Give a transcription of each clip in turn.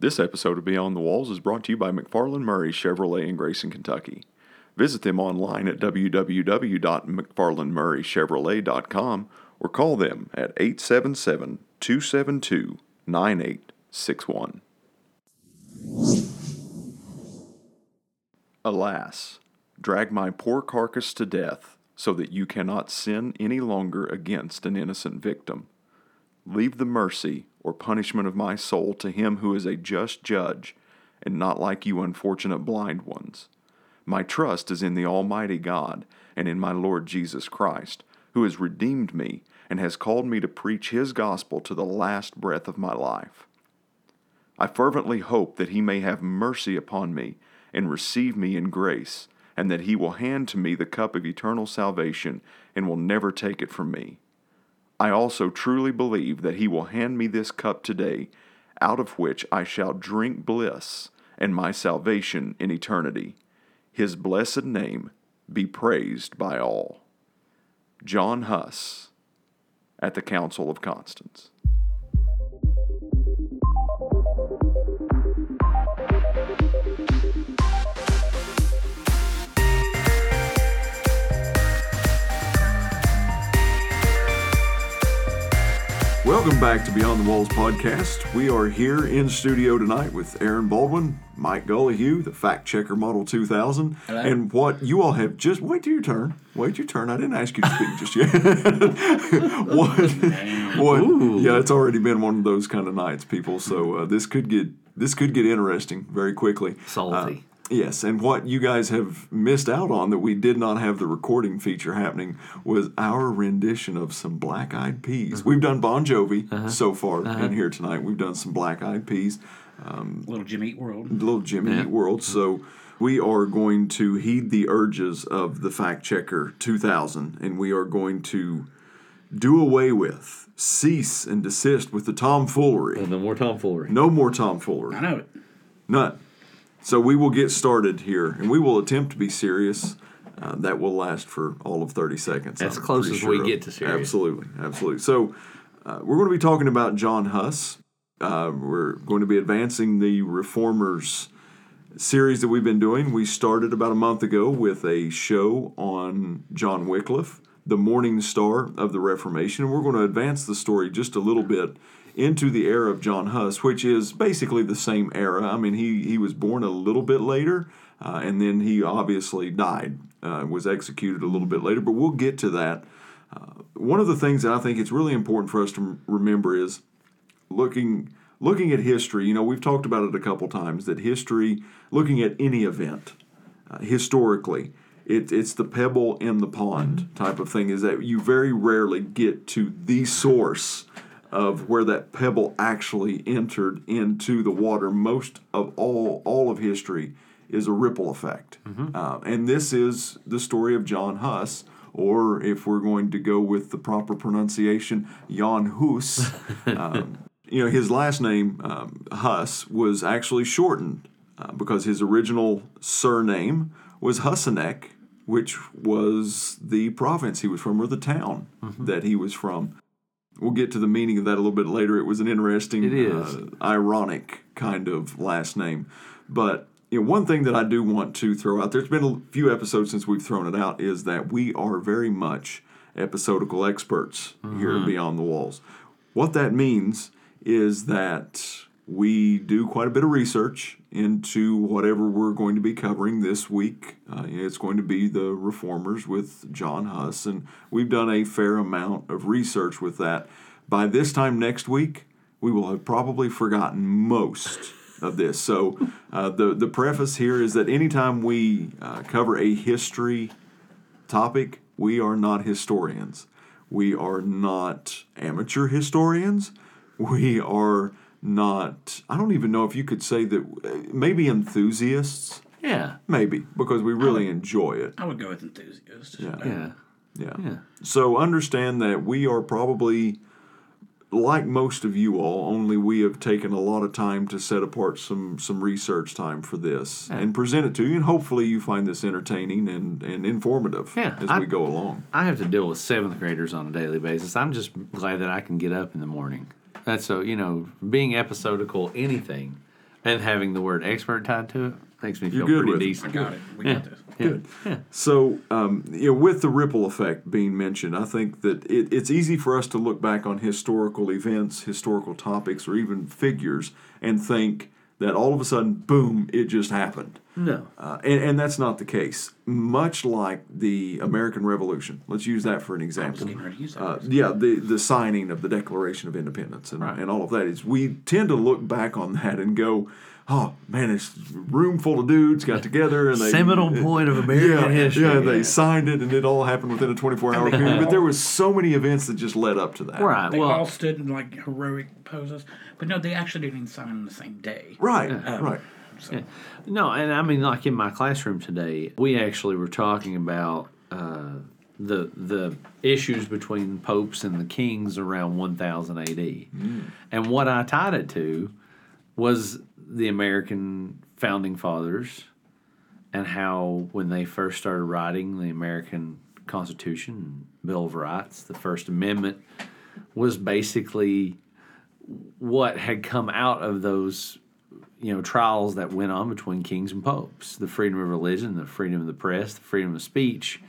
This episode of Beyond the Walls is brought to you by McFarland Murray Chevrolet in Grayson, Kentucky. Visit them online at www.mcfarlandmurraychevrolet.com or call them at 877 272 9861. Alas, drag my poor carcass to death so that you cannot sin any longer against an innocent victim. Leave the mercy or punishment of my soul to him who is a just judge, and not like you unfortunate blind ones. My trust is in the Almighty God and in my Lord Jesus Christ, who has redeemed me and has called me to preach his gospel to the last breath of my life. I fervently hope that he may have mercy upon me and receive me in grace, and that he will hand to me the cup of eternal salvation and will never take it from me. I also truly believe that he will hand me this cup today, out of which I shall drink bliss and my salvation in eternity. His blessed name be praised by all. John Huss at the Council of Constance. Welcome back to Beyond the Walls podcast. We are here in studio tonight with Aaron Baldwin, Mike Gullihue, the Fact Checker Model 2000, Hello. and what you all have just wait till your turn. Wait your turn. I didn't ask you to speak just yet. what? what yeah, it's already been one of those kind of nights, people. So uh, this could get this could get interesting very quickly. Salty. Uh, Yes, and what you guys have missed out on that we did not have the recording feature happening was our rendition of some Black Eyed Peas. Mm-hmm. We've done Bon Jovi uh-huh. so far uh-huh. in here tonight. We've done some Black Eyed Peas, um, Little Jimmy Eat World. little Jimmy Eat World. So we are going to heed the urges of the Fact Checker 2000, and we are going to do away with, cease and desist with the tomfoolery. No more tomfoolery. No more tomfoolery. I know it. None. So we will get started here, and we will attempt to be serious. Uh, that will last for all of 30 seconds. As I'm close as we of. get to serious. Absolutely, absolutely. So uh, we're going to be talking about John Huss. Uh, we're going to be advancing the Reformers series that we've been doing. We started about a month ago with a show on John Wycliffe, the morning star of the Reformation, and we're going to advance the story just a little bit into the era of John Huss, which is basically the same era. I mean, he he was born a little bit later, uh, and then he obviously died, uh, was executed a little bit later. But we'll get to that. Uh, one of the things that I think it's really important for us to remember is looking looking at history. You know, we've talked about it a couple times that history, looking at any event uh, historically, it, it's the pebble in the pond type of thing. Is that you very rarely get to the source of where that pebble actually entered into the water. Most of all, all of history is a ripple effect, uh, and this is the story of John Huss. Or if we're going to go with the proper pronunciation, Jan Hus, um, you know, his last name, um, Huss, was actually shortened uh, because his original surname was Husinec, which was the province he was from or the town that he was from. We'll get to the meaning of that a little bit later. It was an interesting, It is. Uh, ironic kind of last name. But you know, one thing that I do want to throw out there's been a few episodes since we've thrown it out is that we are very much episodical experts here at Beyond the Walls. What that means is that we do quite a bit of research into whatever we're going to be covering this week. Uh, it's going to be the Reformers with John Huss, and we've done a fair amount of research with that. By this time next week, we will have probably forgotten most of this. So, uh, the the preface here is that anytime we uh, cover a history topic, we are not historians. We are not amateur historians. We are not, I don't even know if you could say that, maybe enthusiasts. Yeah. Maybe, because we really enjoy it. I would go with enthusiasts. Yeah. Yeah. Yeah. Yeah. So understand that we are probably like most of you all, only we have taken a lot of time to set apart some some research time for this and present it to you, and hopefully you find this entertaining and, and informative Yeah, as I- we go along. I have to deal with seventh graders on a daily basis. I'm just glad that I can get up in the morning. That's so you know, being episodical, anything. and having the word expert tied to it makes me feel good pretty with it. I decent. got it. We Yeah. got this. Good. Yeah. So, um, you know, with the ripple effect being mentioned, I think that it, it's easy for us to look back on historical events, historical topics, or even figures and think that all of a sudden, boom, it just happened. No. Uh, and, and that's not the case. Much like the American Revolution, let's use that for an example. ready to use that. Uh, yeah, the, the signing of the Declaration of Independence and, Right. and all of that is we tend to look back on that and go, oh man, this room full of dudes got together and they Seminal point of American yeah, history. Yeah, they Yeah. signed it and it all happened within a 24 hour period. But there was so many events that just led up to that. Right. they well, all stood in like heroic poses, but no, they actually didn't even sign on the same day. Right. Um, Right. So, No, and I mean, like in my classroom today, we actually were talking about uh, the the issues between popes and the kings around 1000 AD, and what I tied it to was the American founding fathers, and how when they first started writing the American Constitution, Bill of Rights, the First Amendment, was basically what had come out of those you know trials that went on between kings and popes. The freedom of religion the freedom of the press the freedom of speech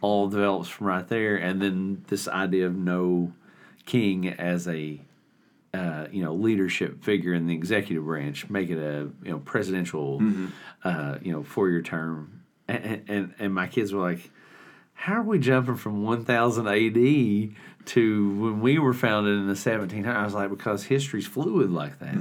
all develops from right there. And then this idea of no king as a uh, you know leadership figure in the executive branch make it a you know presidential uh, you know four year term and, and and my kids were like how are we jumping from 1000 AD to when we were founded in the 1700s? I was like, because history's fluid like that.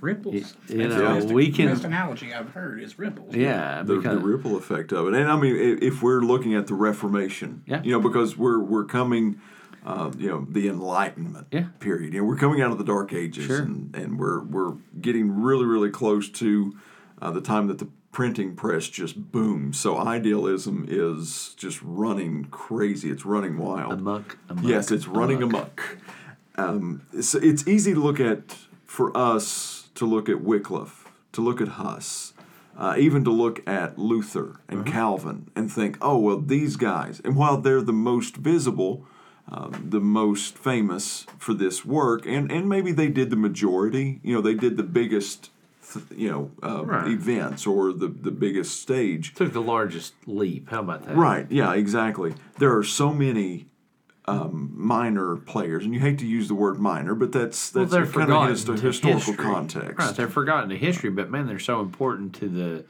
ripples. You That's know, the best, we can- best analogy I've heard is ripples. Yeah, the, the ripple effect of it. And I mean, if we're looking at the Reformation, Yeah. you know, because we're we're coming, uh, you know, the Enlightenment Yeah. period. You know, we're coming out of the Dark Ages, Sure. and and we're we're getting really really close to uh, the time that the printing press just boomed. So idealism is just running crazy. It's running wild. amok, amok. Yes, it's running amok. Um, so it's easy to look at for us to look at Wycliffe, to look at Huss, uh, even to look at Luther and Calvin, and think, oh well, these guys. And while they're the most visible, um, the most famous for this work, and and maybe they did the majority. You know, they did the biggest. th- You know, uh, Right. events or the the biggest stage. Took the largest leap. How about that? Right. Yeah. Exactly. There are so many um, minor players, and you hate to use the word minor, but that's that's they're kind of his, to historical history. context. Right, they're forgotten to history, but man, they're so important to the.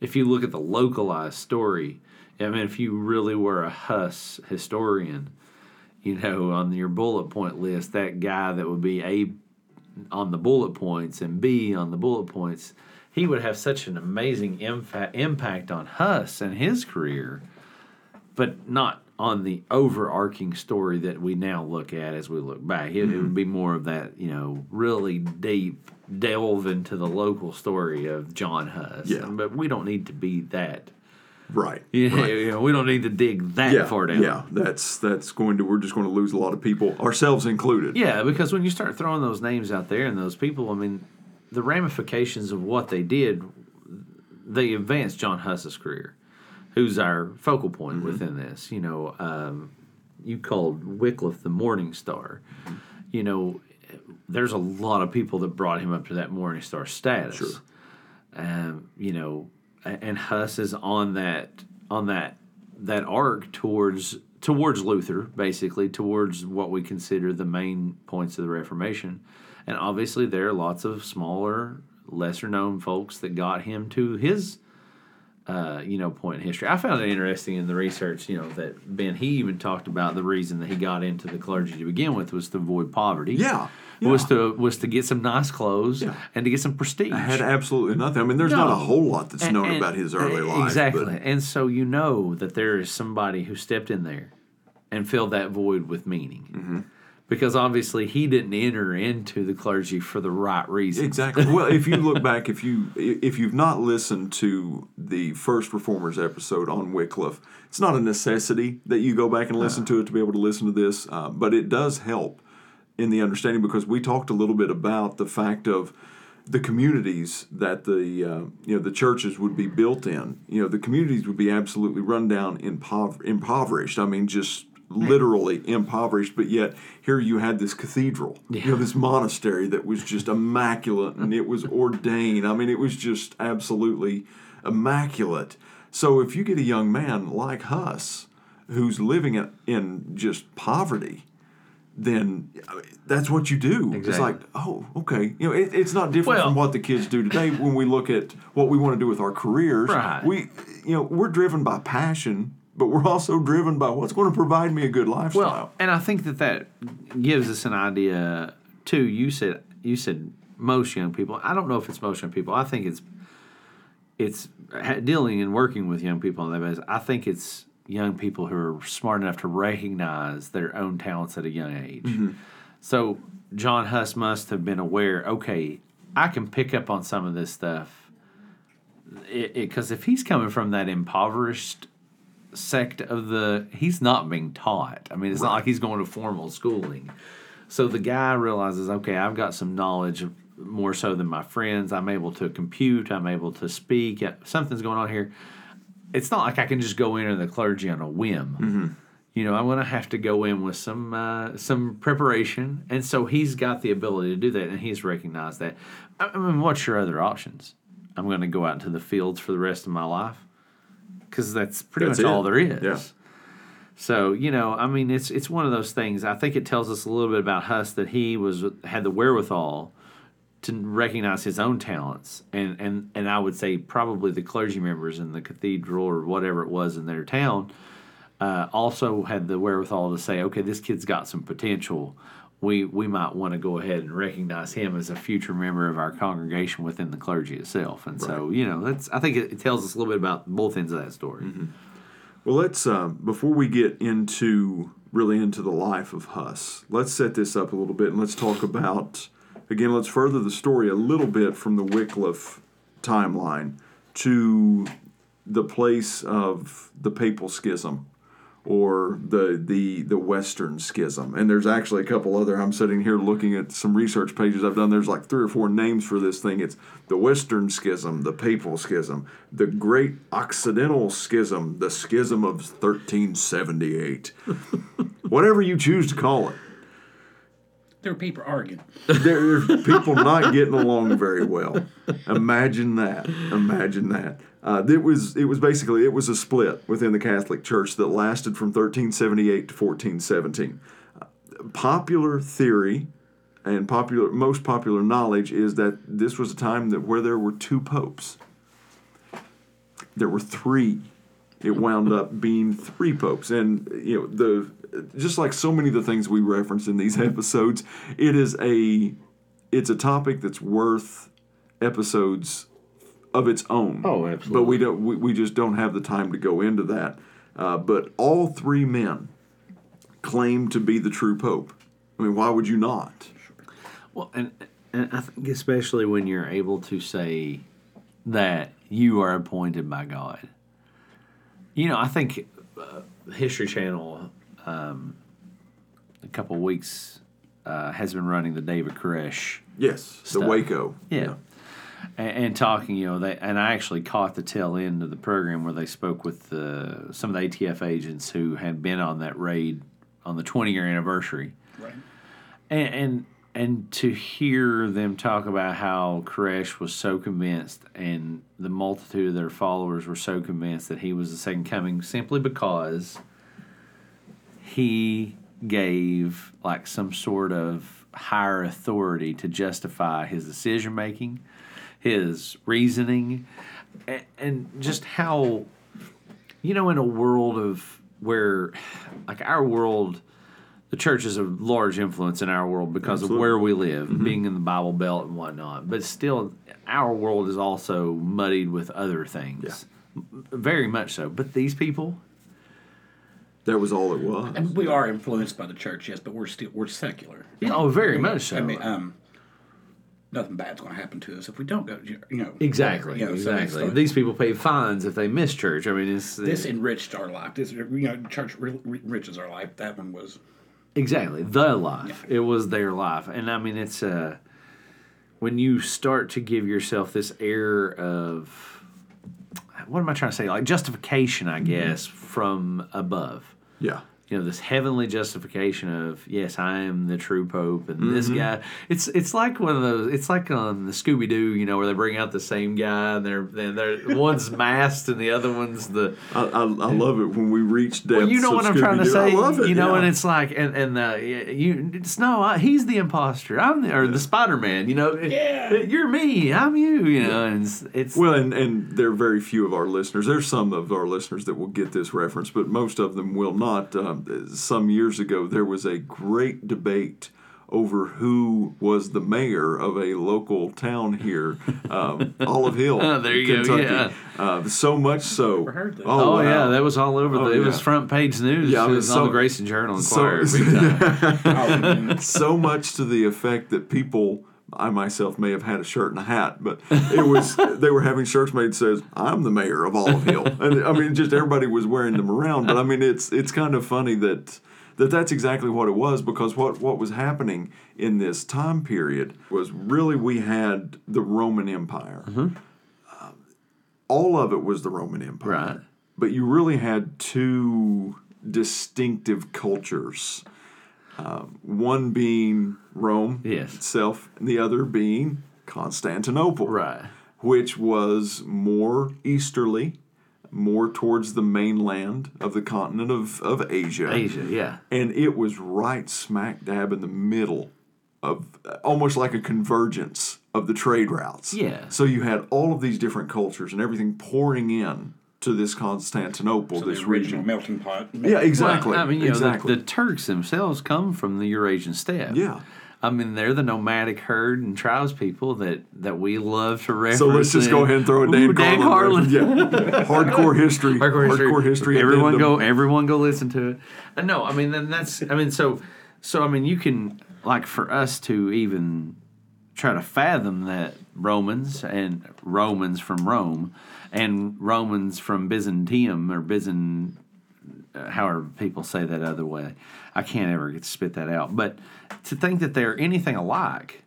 If you look at the localized story, I mean, if you really were a Huss historian, you know, on your bullet point list, that guy that would be A on the bullet points and B on the bullet points, he would have such an amazing imfa- impact on Huss and his career, but not on the overarching story that we now look at as we look back. It, it Mm-hmm. would be more of that, you know, really deep delve into the local story of John Huss. Yeah. But we don't need to be that. Right. Yeah, right. know, we don't need to dig that Yeah, far down. yeah, that's that's going to we're just going to lose a lot of people, ourselves included. Yeah, because when you start throwing those names out there and those people, I mean, the ramifications of what they did, they advanced John Huss's career, who's our focal point within this. You know, um, you called Wycliffe the Morning Star. You know, there's a lot of people that brought him up to that Morning Star status. Sure. Um, you know, and Huss is on that on that that arc towards towards Luther, basically towards what we consider the main points of the Reformation. And obviously, there are lots of smaller, lesser known folks that got him to his. Uh, you know, point in history. I found it interesting in the research. You know that Ben he even talked about the reason that he got into the clergy to begin with was to avoid poverty. Yeah, was to was to get some nice clothes Yeah. and to get some prestige. I had absolutely nothing. I mean, there's not a whole lot that's And- known and- about his early life. Exactly. but- And so you know that there is somebody who stepped in there and filled that void with meaning. Mm-hmm. Because obviously he didn't enter into the clergy for the right reason. Exactly. Well, if you look back, if you if you've not listened to the first Reformers episode on Wycliffe, it's not a necessity that you go back and listen to it to be able to listen to this, uh, but it does help in the understanding because we talked a little bit about the fact of the communities that the uh, you know the churches would be built in. You know, the communities would be absolutely run down, impov- impoverished. I mean, just literally impoverished, but yet here you had this cathedral, you know, this monastery that was just immaculate and it was ordained. I mean, it was just absolutely immaculate. So if you get a young man like Huss who's living in, in just poverty, then I mean, that's what you do. It's like, oh, okay. You know, it, it's not different Well- from what the kids do today when we look at what we want to do with our careers. Right. We, you know, we're driven by passion, but we're also driven by what's going to provide me a good lifestyle. Well, and I think that that gives us an idea too. You said you said most young people. I don't know if it's most young people. I think it's it's dealing and working with young people on that basis. I think it's young people who are smart enough to recognize their own talents at a young age. Mm-hmm. So John Huss must have been aware. Okay, I can pick up on some of this stuff. Because if he's coming from that impoverished sect of the he's not being taught. I mean, it's not like he's going to formal schooling. So the guy realizes, okay, I've got some knowledge more so than my friends. I'm able to compute. I'm able to speak. Something's going on here. It's not like I can just go into the clergy on a whim. You know, I'm going to have to go in with some uh, some preparation, and so he's got the ability to do that, and he's recognized that. I mean, what's your other options? I'm going to go out into the fields for the rest of my life because that's pretty That's much it. all there is. Yeah. So you know, I mean, it's it's one of those things. I think it tells us a little bit about Huss that he was had the wherewithal to recognize his own talents, and and and I would say probably the clergy members in the cathedral or whatever it was in their town uh, also had the wherewithal to say, okay, this kid's got some potential. We we might want to go ahead and recognize him as a future member of our congregation within the clergy itself. And so you know, that's I think it, tells us a little bit about both ends of that story. Well, let's uh, before we get into really into the life of Huss, let's set this up a little bit and let's talk about again. Let's further the story a little bit from the Wycliffe timeline to the place of the papal schism or the the the Western Schism. And there's actually a couple other. I'm sitting here looking at some research pages I've done. There's like three or four names for this thing. It's the Western Schism, the Papal Schism, the Great Occidental Schism, the Schism of 1378. Whatever you choose to call it. There were people arguing. There's people not getting along very well. Imagine that. Imagine that. Uh, it was it was basically it was a split within the Catholic Church that lasted from 1378 to 1417. Uh, popular theory and popular most popular knowledge is that this was a time that where there were two popes. There were three. It wound up being three popes, and you know the just like so many of the things we reference in these episodes, it is a it's a topic that's worth episodes of its own. Oh, absolutely. But we don't. We, we just don't have the time to go into that. Uh, but all three men claim to be the true pope. I mean, why would you not? Well, and, and I think especially when you're able to say that you are appointed by God. You know, I think uh, History Channel um, a couple weeks uh, has been running the David Koresh Yes, the Waco. Yeah. And, and talking, you know, they and I actually caught the tail end of the program where they spoke with uh, some of the ATF agents who had been on that raid on the 20 year anniversary, Right. and and, and to hear them talk about how Koresh was so convinced, and the multitude of their followers were so convinced that he was the second coming, simply because he gave like some sort of higher authority to justify his decision making, his reasoning, and, and just how, you know, in a world of where, like our world, the church is a large influence in our world because of where we live, mm-hmm. being in the Bible Belt and whatnot. But still, our world is also muddied with other things. Very much so. But these people, That was all it was. And we are influenced by the church, yes, but we're still we're secular. oh, very much so. I mean, um, nothing bad's going to happen to us if we don't go. You know, Exactly. You know, so exactly. like- These people pay fines if they miss church. I mean, it's this enriched our life. This, you know, church re- re- enriches our life. That one was exactly the life. It was their life, and I mean, it's uh, when you start to give yourself this air of what am I trying to say? Like justification, I mm-hmm. guess, from above. yeah. You know this heavenly justification of yes I am the true pope and this guy it's it's like one of those it's like on the Scooby Doo you know where they bring out the same guy and they're then they're one's masked and the other one's the I, I, I love it when we reach depths. well, you know what I'm trying to Scooby-Doo. say. I love it. You know, yeah. and it's like, and and uh, you, it's no, I, he's the imposter. I'm the, or the Spider Man. You know, Yeah. you're me. I'm you. You know, and it's, it's Well, and, and there are very few of our listeners. There's some of our listeners that will get this reference, but most of them will not. Um, some years ago, there was a great debate over who was the mayor of a local town here, um, Olive Hill, Oh, there you go, Kentucky. yeah. Uh, so much so. Never heard this. Oh wow. yeah, that was all over. Oh, the, it was front page news. Yeah, I it was so- on the Grayson Journal so- Enquirer. big time. Oh, so much to the effect that people I myself may have had a shirt and a hat, but it was they were having shirts made that says I'm the mayor of Olive Hill, and I mean just everybody was wearing them around. But I mean it's it's kind of funny that that that's exactly what it was because what what was happening in this time period was really we had the Roman Empire. Um, all of it was the Roman Empire, Right. But you really had two distinctive cultures Uh, one being Rome Yes. itself, and the other being Constantinople, right. which was more easterly, more towards the mainland of the continent of, of Asia. Asia. Yeah. And it was right smack dab in the middle of almost like a convergence of the trade routes. Yeah. So you had all of these different cultures and everything pouring in to this Constantinople, So this the region. melting pot. Yeah, exactly. Well, I mean, you exactly. know, the, the Turks themselves come from the Eurasian steppe. yeah. I mean, they're the nomadic herd and tribes people that, that we love to reference. So let's just go ahead and throw a Dan, Ooh, Dan Carlin. Carlin. Yeah, hardcore history. hardcore history. addendum. Everyone go. Everyone go listen to it. Uh, no, I mean then that's. I mean so so I mean you can like for us to even try to fathom that Romans and Romans from Rome and Romans from Byzantium or Byzant uh, however people say that other way. I can't ever get to spit that out. But to think that they're anything alike,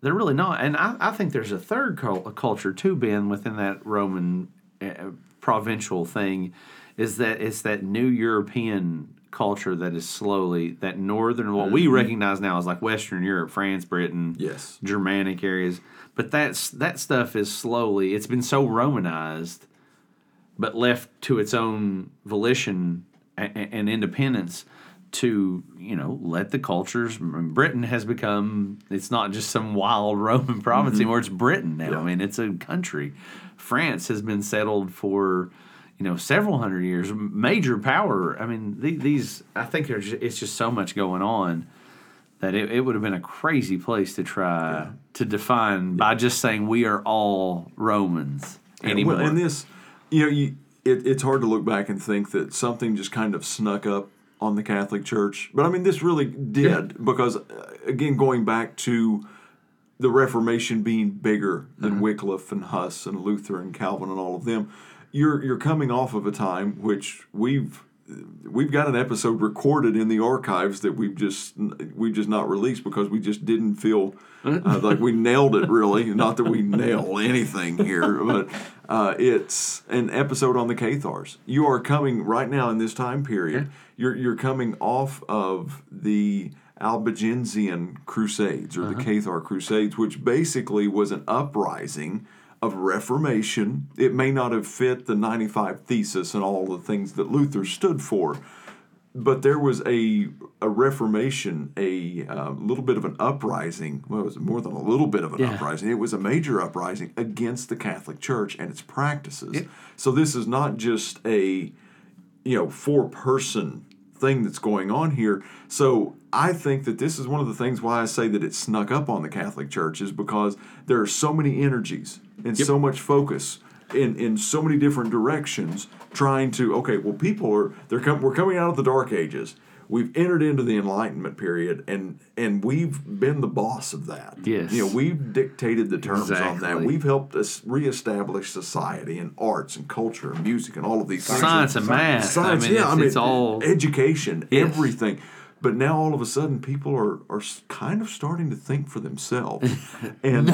they're really not. And I, I think there's a third cul- culture too, Ben, within that Roman uh, provincial thing, is that it's that new European culture that is slowly that northern what we recognize now as like Western Europe, France, Britain, Yes. Germanic areas. But that's that stuff is slowly. It's been so Romanized but left to its own volition and, and independence to you know let the cultures britain has become it's not just some wild roman province anymore it's britain now Mm-hmm. Yeah. i mean it's a country france has been settled for you know several hundred years major power i mean the, these i think there's it's just so much going on that it, it would have been a crazy place to try to define by just saying we are all romans And, and this, you know, you, it, it's hard to look back and think that something just kind of snuck up on the Catholic Church. But I mean, this really did because, uh, again, going back to the Reformation being bigger than Uh-huh. Wycliffe and Huss and Luther and Calvin and all of them, you're you're coming off of a time which we've we've got an episode recorded in the archives that we've just we've just not released because we just didn't feel uh, like we nailed it really. Not that we nail anything here but uh, it's an episode on the Cathars. You are coming right now in this time period. You're you're coming off of the Albigensian Crusades or the Cathar Crusades, which basically was an uprising of Reformation. It may not have fit the 95 Thesis and all the things that Luther stood for, but there was a a Reformation, a uh, little bit of an uprising. Well, it was more than a little bit of an Yeah. uprising. It was a major uprising against the Catholic Church and its practices. So this is not just a you know four person thing that's going on here so i think that this is one of the things why i say that it snuck up on the catholic church is because there are so many energies and so much focus in in so many different directions trying to okay well people are they're com- we're coming out of the dark ages. We've entered into the enlightenment period and and we've been the boss of that. Yes. you know we've dictated the terms on that. We've helped us reestablish society and arts and culture and music and all of these things. Science and math. Science, I mean, yeah, it's, I mean, it's all education, Yes. everything. But now all of a sudden, people are, are kind of starting to think for themselves, and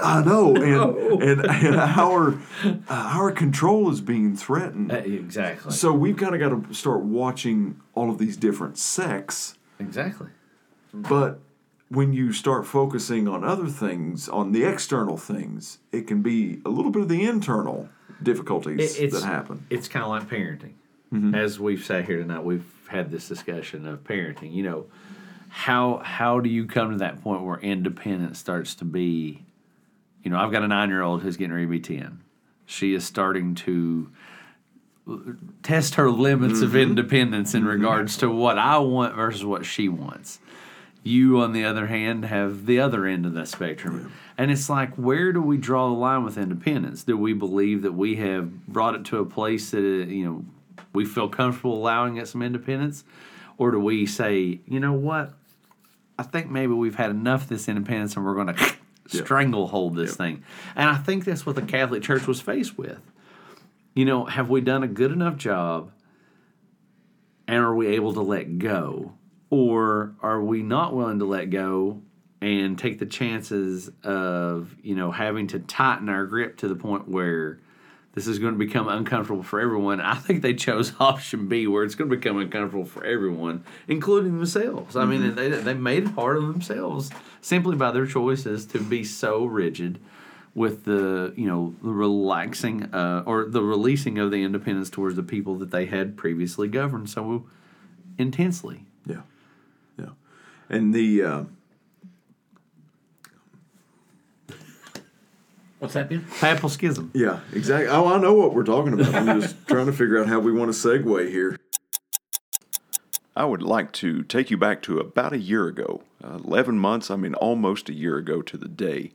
I know, and and, and our uh, our control is being threatened. Uh, exactly. So we've kind of got to start watching all of these different sects. exactly. But when you start focusing on other things, on the external things, it can be a little bit of the internal difficulties It- that happen. It's kind of like parenting. Mm-hmm. As we've sat here tonight, we've had this discussion of parenting. You know, how how do you come to that point where independence starts to be? You know, I've got a nine year old who's getting ready to be ten. She is starting to test her limits of Mm-hmm. independence in regards to what I want versus what she wants. You, on the other hand, have the other end of that spectrum. And it's like, where do we draw the line with independence? Do we believe that we have brought it to a place that, uh, you know, we feel comfortable allowing it some independence? Or do we say, you know what? I think maybe we've had enough of this independence and we're going to stranglehold this thing. And I think that's what the Catholic Church was faced with. You know, have we done a good enough job and are we able to let go? Or are we not willing to let go and take the chances of, you know, having to tighten our grip to the point where this is going to become uncomfortable for everyone? I think they chose option B, where it's going to become uncomfortable for everyone, including themselves. I mean, they, they made it hard on themselves simply by their choices to be so rigid with the you know the relaxing uh, or the releasing of the independence towards the people that they had previously governed so intensely. Yeah, yeah, and the uh, What's that, Ben? Papal schism. yeah, exactly. Oh, I know what we're talking about. I'm just trying to figure out how we want to segue here. I would like to take you back to about a year ago, uh, 11 months, I mean almost a year ago to the day.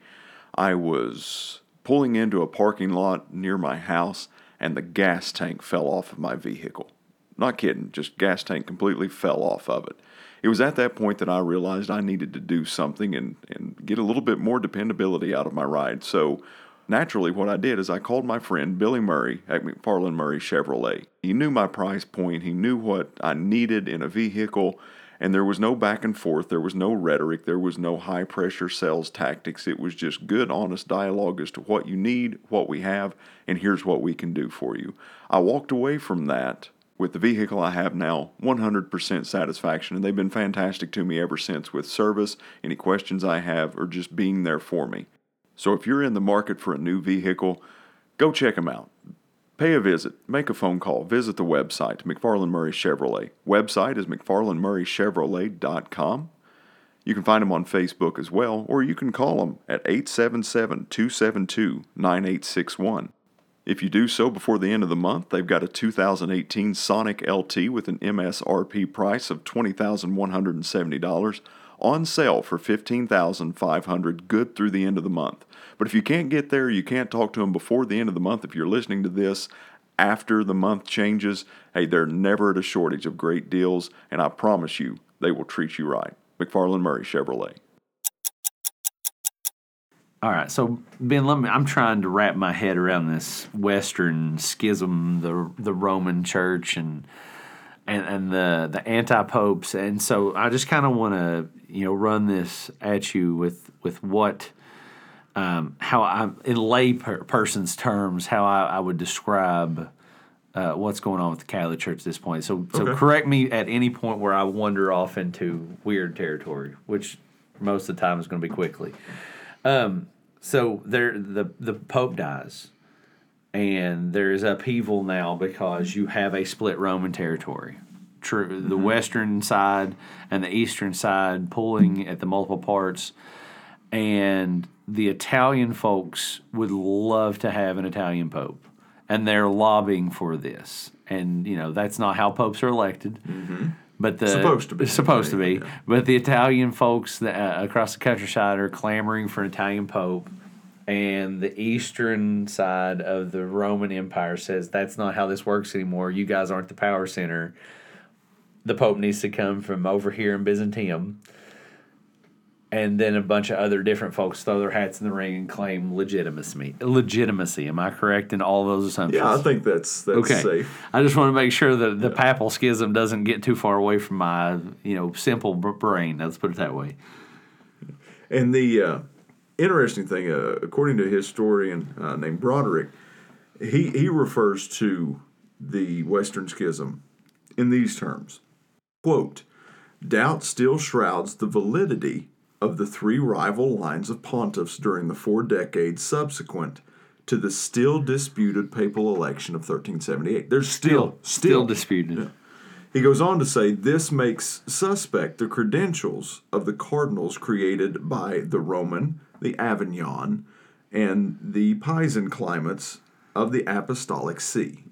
I was pulling into a parking lot near my house and the gas tank fell off of my vehicle. Not kidding, just gas tank completely fell off of it. It was at that point that I realized I needed to do something and, and get a little bit more dependability out of my ride. So naturally, what I did is I called my friend Billy Murray at McFarland Murray Chevrolet. He knew my price point, he knew what I needed in a vehicle, and there was no back and forth, there was no rhetoric, there was no high pressure sales tactics. It was just good, honest dialogue as to what you need, what we have, and here's what we can do for you. I walked away from that with the vehicle I have now, 100% satisfaction, and they've been fantastic to me ever since with service, any questions I have, or just being there for me. So if you're in the market for a new vehicle, go check them out. Pay a visit, make a phone call, visit the website, McFarland Murray Chevrolet. Website is McFarlandMurrayChevrolet.com. You can find them on Facebook as well, or you can call them at 877 272 9861. If you do so before the end of the month, they've got a 2018 Sonic LT with an MSRP price of $20,170 on sale for $15,500 good through the end of the month. But if you can't get there, you can't talk to them before the end of the month. If you're listening to this after the month changes, hey, they're never at a shortage of great deals, and I promise you, they will treat you right. McFarland Murray Chevrolet. All right, so Ben, let me. I'm trying to wrap my head around this Western schism, the the Roman Church, and and and the the anti popes, and so I just kind of want to you know run this at you with with what um, how I in lay per, person's terms how I, I would describe. Uh, what's going on with the Catholic Church at this point? So, so Okay. correct me at any point where I wander off into weird territory, which most of the time is going to be quickly. Um, so there, the the Pope dies, and there is upheaval now because you have a split Roman territory. True, the western side and the eastern side pulling at the multiple parts, and the Italian folks would love to have an Italian Pope, and they're lobbying for this. And you know that's not how popes are elected. But the Supposed to be. supposed to be. Yeah. But the Italian folks that, uh, across the countryside are clamoring for an Italian pope, and the eastern side of the Roman Empire says that's not how this works anymore. You guys aren't the power center. The pope needs to come from over here in Byzantium. And then a bunch of other different folks throw their hats in the ring and claim legitimacy. Legitimacy. Am I correct in all those assumptions? Yeah, I think that's that's Okay. safe. I just want to make sure that the papal schism doesn't get too far away from my, you know, simple brain. Let's put it that way. And the uh, interesting thing, uh, according to a historian uh, named Broderick, he, he refers to the Western Schism in these terms quote, Doubt still shrouds the validity of the three rival lines of pontiffs during the four decades subsequent to the still disputed papal election of 1378. There's still, Still disputed. he goes on to say this makes suspect the credentials of the cardinals created by the Roman, the Avignon, and the Pisan climates of the Apostolic See.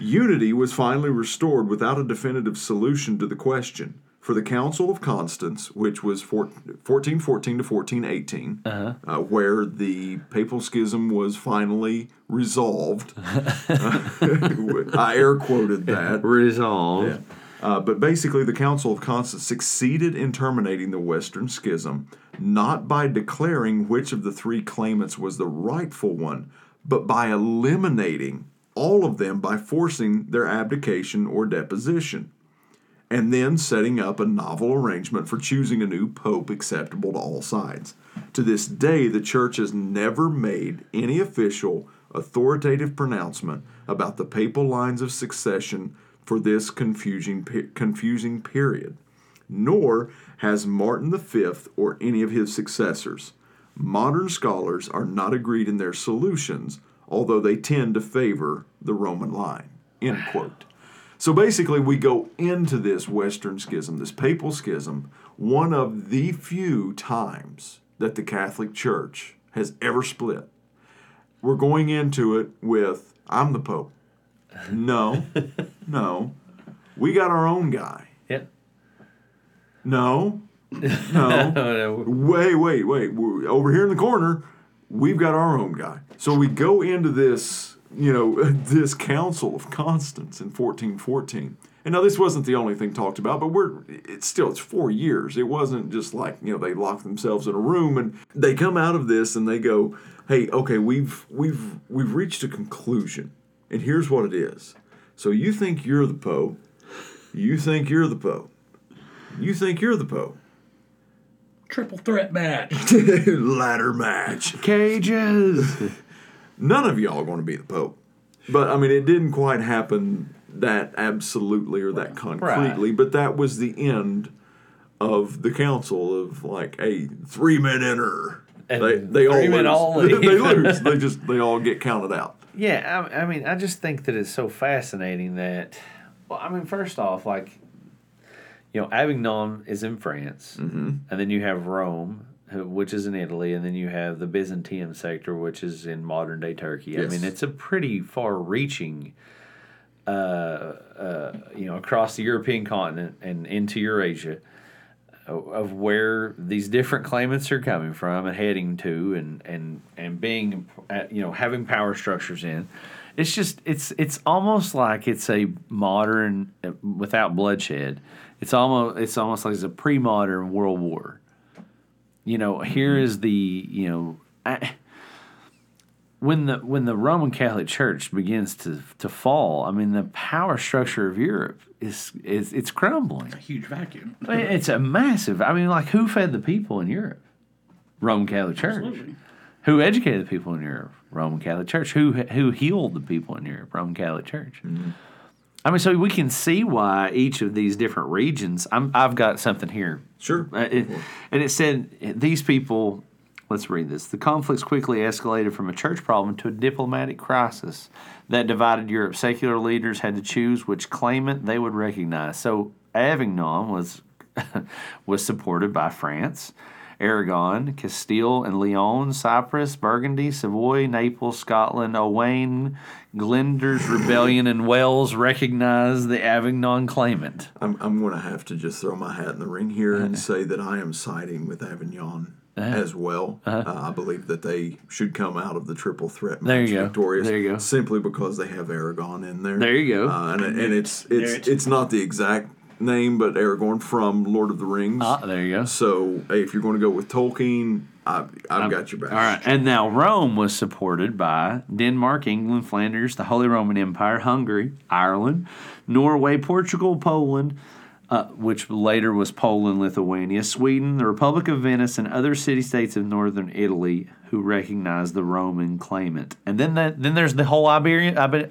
Unity was finally restored without a definitive solution to the question. For the Council of Constance, which was 1414 to 1418, uh where the papal schism was finally resolved, I air quoted that. Resolved. Uh, but basically, the Council of Constance succeeded in terminating the Western Schism, not by declaring which of the three claimants was the rightful one, but by eliminating all of them by forcing their abdication or deposition, and then setting up a novel arrangement for choosing a new pope acceptable to all sides. To this day, the Church has never made any official, authoritative pronouncement about the papal lines of succession for this confusing, confusing period, nor has Martin V or any of his successors. Modern scholars are not agreed in their solutions, although they tend to favor the Roman line. End quote. So basically, we go into this Western schism, this papal schism, one of the few times that the Catholic Church has ever split. We're going into it with, I'm the Pope. No, no. We got our own guy. Yep. No, no. wait, wait, wait. We're, over here in the corner, we've got our own guy. So we go into this, you know, this Council of Constance in 1414. And now this wasn't the only thing talked about, but we're it's still it's four years. It wasn't just like you know they lock themselves in a room and they come out of this and they go, hey, okay, we've we've we've reached a conclusion, and here's what it is. So you think you're the pope, you think you're the pope, you think you're the pope. Triple threat match. ladder match. Cages. None of y'all are going to be the Pope. But I mean, it didn't quite happen that absolutely or that concretely, but that was the end of the council of like, hey, three men enter. And They, they all lose. all they lose. They just they all get counted out. Yeah, I, I mean, I just think that it's so fascinating that, well, I mean, first off, like, you know, Avignon is in France, Mm-hmm. and then you have Rome, which is in Italy, and then you have the Byzantium sector, which is in modern day Turkey. I mean, it's a pretty far reaching, uh, uh, you know, across the European continent and into Eurasia of- of where these different claimants are coming from and heading to and and and being uh, you know having power structures in. It's just it's it's almost like it's a modern uh, without bloodshed it's almost it's almost like it's a pre-modern world war you know here is the you know I, when the when the Roman Catholic Church begins to to fall I mean the power structure of Europe is is it's crumbling It's a Huge vacuum. It's a massive. I mean, like who fed the people in Europe? Roman Catholic Church. Absolutely. Who educated the people in Europe? Roman Catholic Church. Who who healed the people in Europe? Roman Catholic Church. Mm-hmm. I mean, so we can see why each of these different regions. I'm, I've got something here Sure. uh, it, and it said these people. Let's read this. The conflicts quickly escalated from a church problem to a diplomatic crisis that divided Europe. Secular leaders had to choose which claimant they would recognize. So Avignon was was supported by France, Aragon, Castile and Leon, Cyprus, Burgundy, Savoy, Naples, Scotland, Owain, Glyndŵr's rebellion, and Wales recognized the Avignon claimant. I'm, I'm going to have to just throw my hat in the ring here and say that I am siding with Avignon as well. uh I believe that they should come out of the triple threat match There you go. victorious. There you go. Simply because they have Aragon in there. There you go. Uh, and, and it's it's it's not the exact name, but Aragorn from Lord of the Rings. Ah, there you go. So hey, if you're going to go with Tolkien, I've, I've got your back. All right, and now Rome was supported by Denmark, England, Flanders, the Holy Roman Empire, Hungary, Ireland, Norway, Portugal, Poland, uh, which later was Poland, Lithuania, Sweden, the Republic of Venice, and other city-states of northern Italy who recognized the Roman claimant. And then that, then there's the whole Iberian Iber-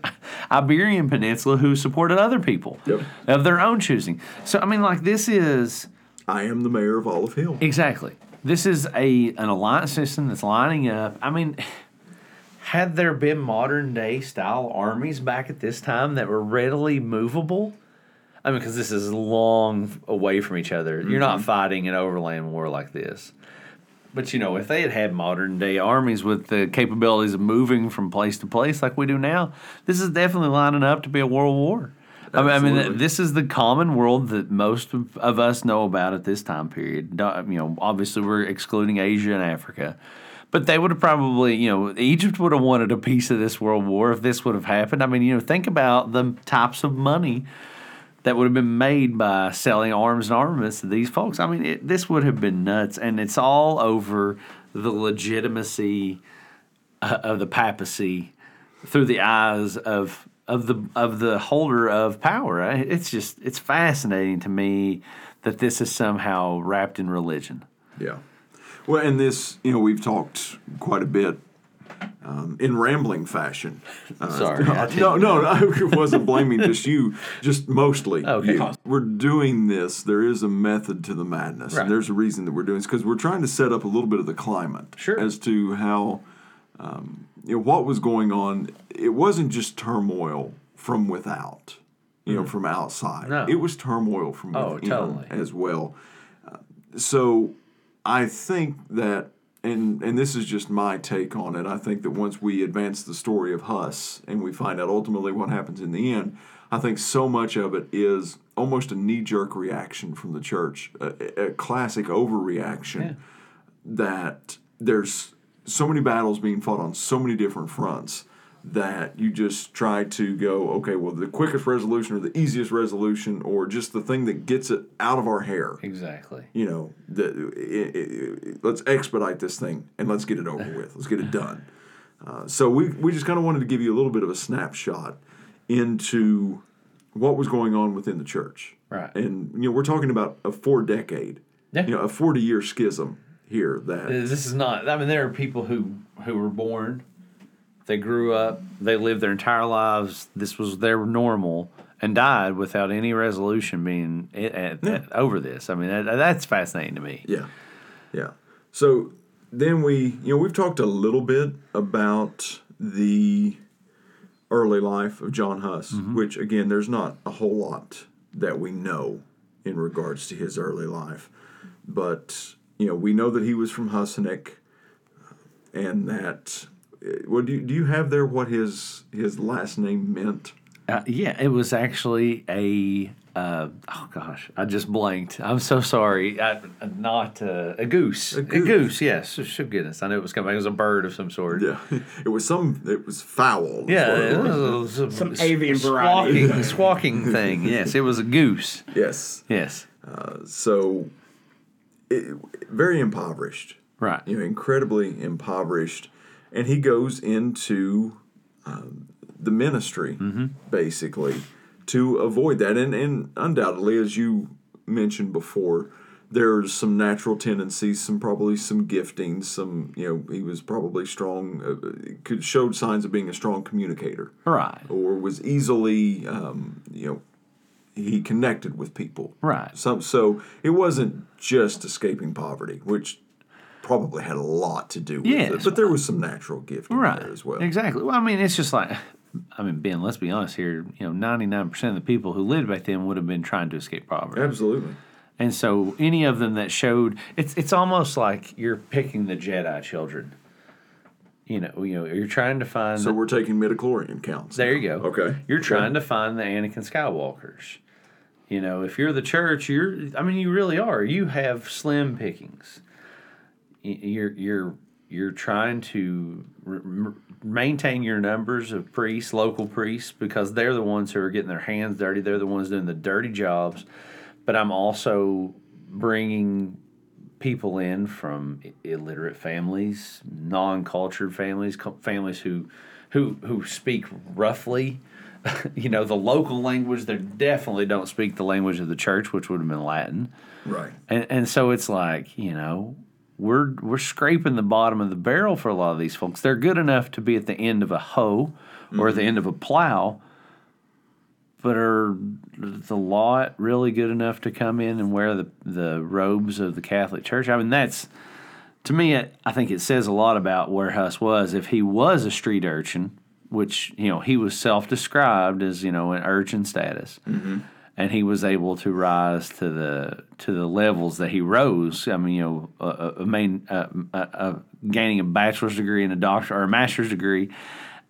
Iberian Peninsula who supported other people Yep. of their own choosing. So I mean, like this is. I am the mayor of Olive Hill. Exactly. This is a an alliance system that's lining up. I mean, had there been modern day style armies back at this time that were readily movable, I mean, because this is long away from each other. You're not mm-hmm. fighting an overland war like this. But you know, if they had had modern day armies with the capabilities of moving from place to place like we do now, this is definitely lining up to be a world war. I mean, I mean, this is the common world that most of, of us know about at this time period. You know, obviously we're excluding Asia and Africa, but they would have probably, you know, Egypt would have wanted a piece of this world war if this would have happened. I mean, you know, think about the types of money that would have been made by selling arms and armaments to these folks. I mean, it, this would have been nuts, and it's all over the legitimacy uh, of the papacy through the eyes of of the of the holder of power. It's just it's fascinating to me that this is somehow wrapped in religion. Yeah. Well, and this, you know, we've talked quite a bit um, in rambling fashion. Uh, Sorry, no, no, no, I wasn't blaming just you, just mostly. Okay. you. We're doing this. There is a method to the madness, Right. and there's a reason that we're doing this because we're trying to set up a little bit of the climate Sure. as to how, um, you know, what was going on. It wasn't just turmoil from without, you know, from outside. No. It was turmoil from Oh, within totally. as well so I think that and and this is just my take on it. I think that once we advance the story of Huss and we find out ultimately what happens in the end, I think so much of it is almost a knee jerk reaction from the church, a, a classic overreaction that there's so many battles being fought on so many different fronts that you just try to go, okay, well, the quickest resolution or the easiest resolution or just the thing that gets it out of our hair Exactly. you know, the, i i i let's expedite this thing and let's get it over with. Let's get it done. Uh, so we we just kind of wanted to give you a little bit of a snapshot into what was going on within the church. Right. And you know, we're talking about a four decade, Yeah. you know, a forty year schism here. That This is not. I mean, there are people who who were born, they grew up, they lived their entire lives. This was their normal, and died without any resolution being at, at, at- over this. I mean, that, that's fascinating to me. Yeah, yeah. So then we, you know, we've talked a little bit about the early life of John Huss, mm-hmm. which again, there's not a whole lot that we know in regards to his early life, but you know, we know that he was from Husinec, and that. Uh, What do you, do you have there? What his his last name meant? Uh, yeah, it was actually a. Uh, oh gosh, I just blanked. I'm so sorry. I, not uh, a goose. A goose. goose. yes. Oh, goodness, I knew it was coming. It was a bird of some sort. Yeah, it was some. It was foul. Yeah, what it it was. was a- Some s- avian variety. squawking, squawking thing. Yes, it was a goose. Yes. Yes, So, it, very impoverished. right. you know, incredibly impoverished, and he goes into um, the ministry basically to avoid that. And, and undoubtedly, as you mentioned before, there's some natural tendencies, some probably some gifting, some you know he was probably strong, uh, could showed signs of being a strong communicator, Right. or was easily um, you know he connected with people, Right. so, so it wasn't just escaping poverty, which probably had a lot to do with Yes. it. But there was some natural gift in Right. there as well. Exactly. Well, I mean, it's just like, I mean, Ben, let's be honest here. You know, 99% of the people who lived back then would have been trying to escape poverty. Absolutely. And so any of them that showed, it's, it's almost like you're picking the Jedi children. You know, you know, you're trying to find. So we're taking midichlorian counts. There you go. Okay. You're Okay. trying to find the Anakin Skywalkers. You know, if you're the church, you're. I mean, you really are. You have slim pickings. You're you're you're trying to r- m- maintain your numbers of priests, local priests, because they're the ones who are getting their hands dirty. They're the ones doing the dirty jobs. but I'm also bringing people in from illiterate families, non-cultured families, co- families who who who speak roughly, you know, the local language. They definitely don't speak the language of the church, which would have been Latin. Right. And and so it's like, you know, we're we're scraping the bottom of the barrel for a lot of these folks. They're good enough to be at the end of a hoe or at the mm-hmm. end of a plow, but are the lot really good enough to come in and wear the the robes of the Catholic Church? I mean, that's to me. It, I think it says a lot about where Huss was. If he was a street urchin, which you know he was self-described as you know an urchin status mm-hmm. And he was able to rise to the to the levels that he rose. I mean, you know, a, a, a main uh, uh, gaining a bachelor's degree and a doctor or a master's degree,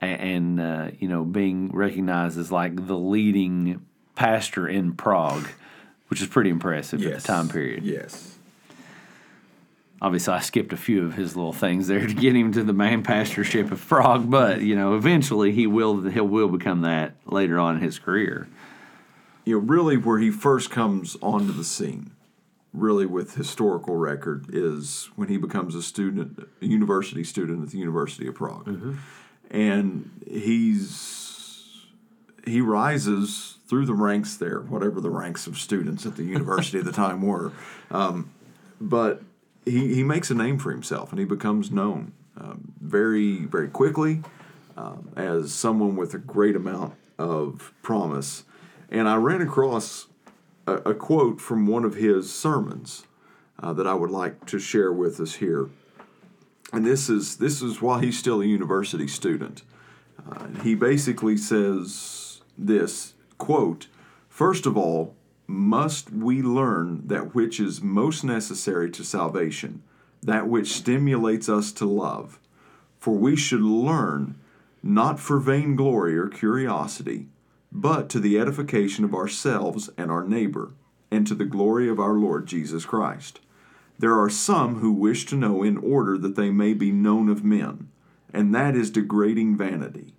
and, and uh, you know, being recognized as like the leading pastor in Prague, which is pretty impressive at the time period. Yes. Obviously, I skipped a few of his little things there to get him to the main pastorship of Prague, but you know, eventually he will he will become that later on in his career. You know, really where he first comes onto the scene, really with historical record, is when he becomes a student, a university student at the University of Prague, and he's he rises through the ranks there, whatever the ranks of students at the university at the time were, um, but he he makes a name for himself and he becomes known um, very very quickly um, as someone with a great amount of promise. And I ran across a, a quote from one of his sermons uh, that I would like to share with us here. And this is this is while he's still a university student. Uh, he basically says this quote: First of all, must we learn that which is most necessary to salvation, that which stimulates us to love. For we should learn not for vainglory or curiosity, but to the edification of ourselves and our neighbor, and to the glory of our Lord Jesus Christ. There are some who wish to know in order that they may be known of men, and that is degrading vanity.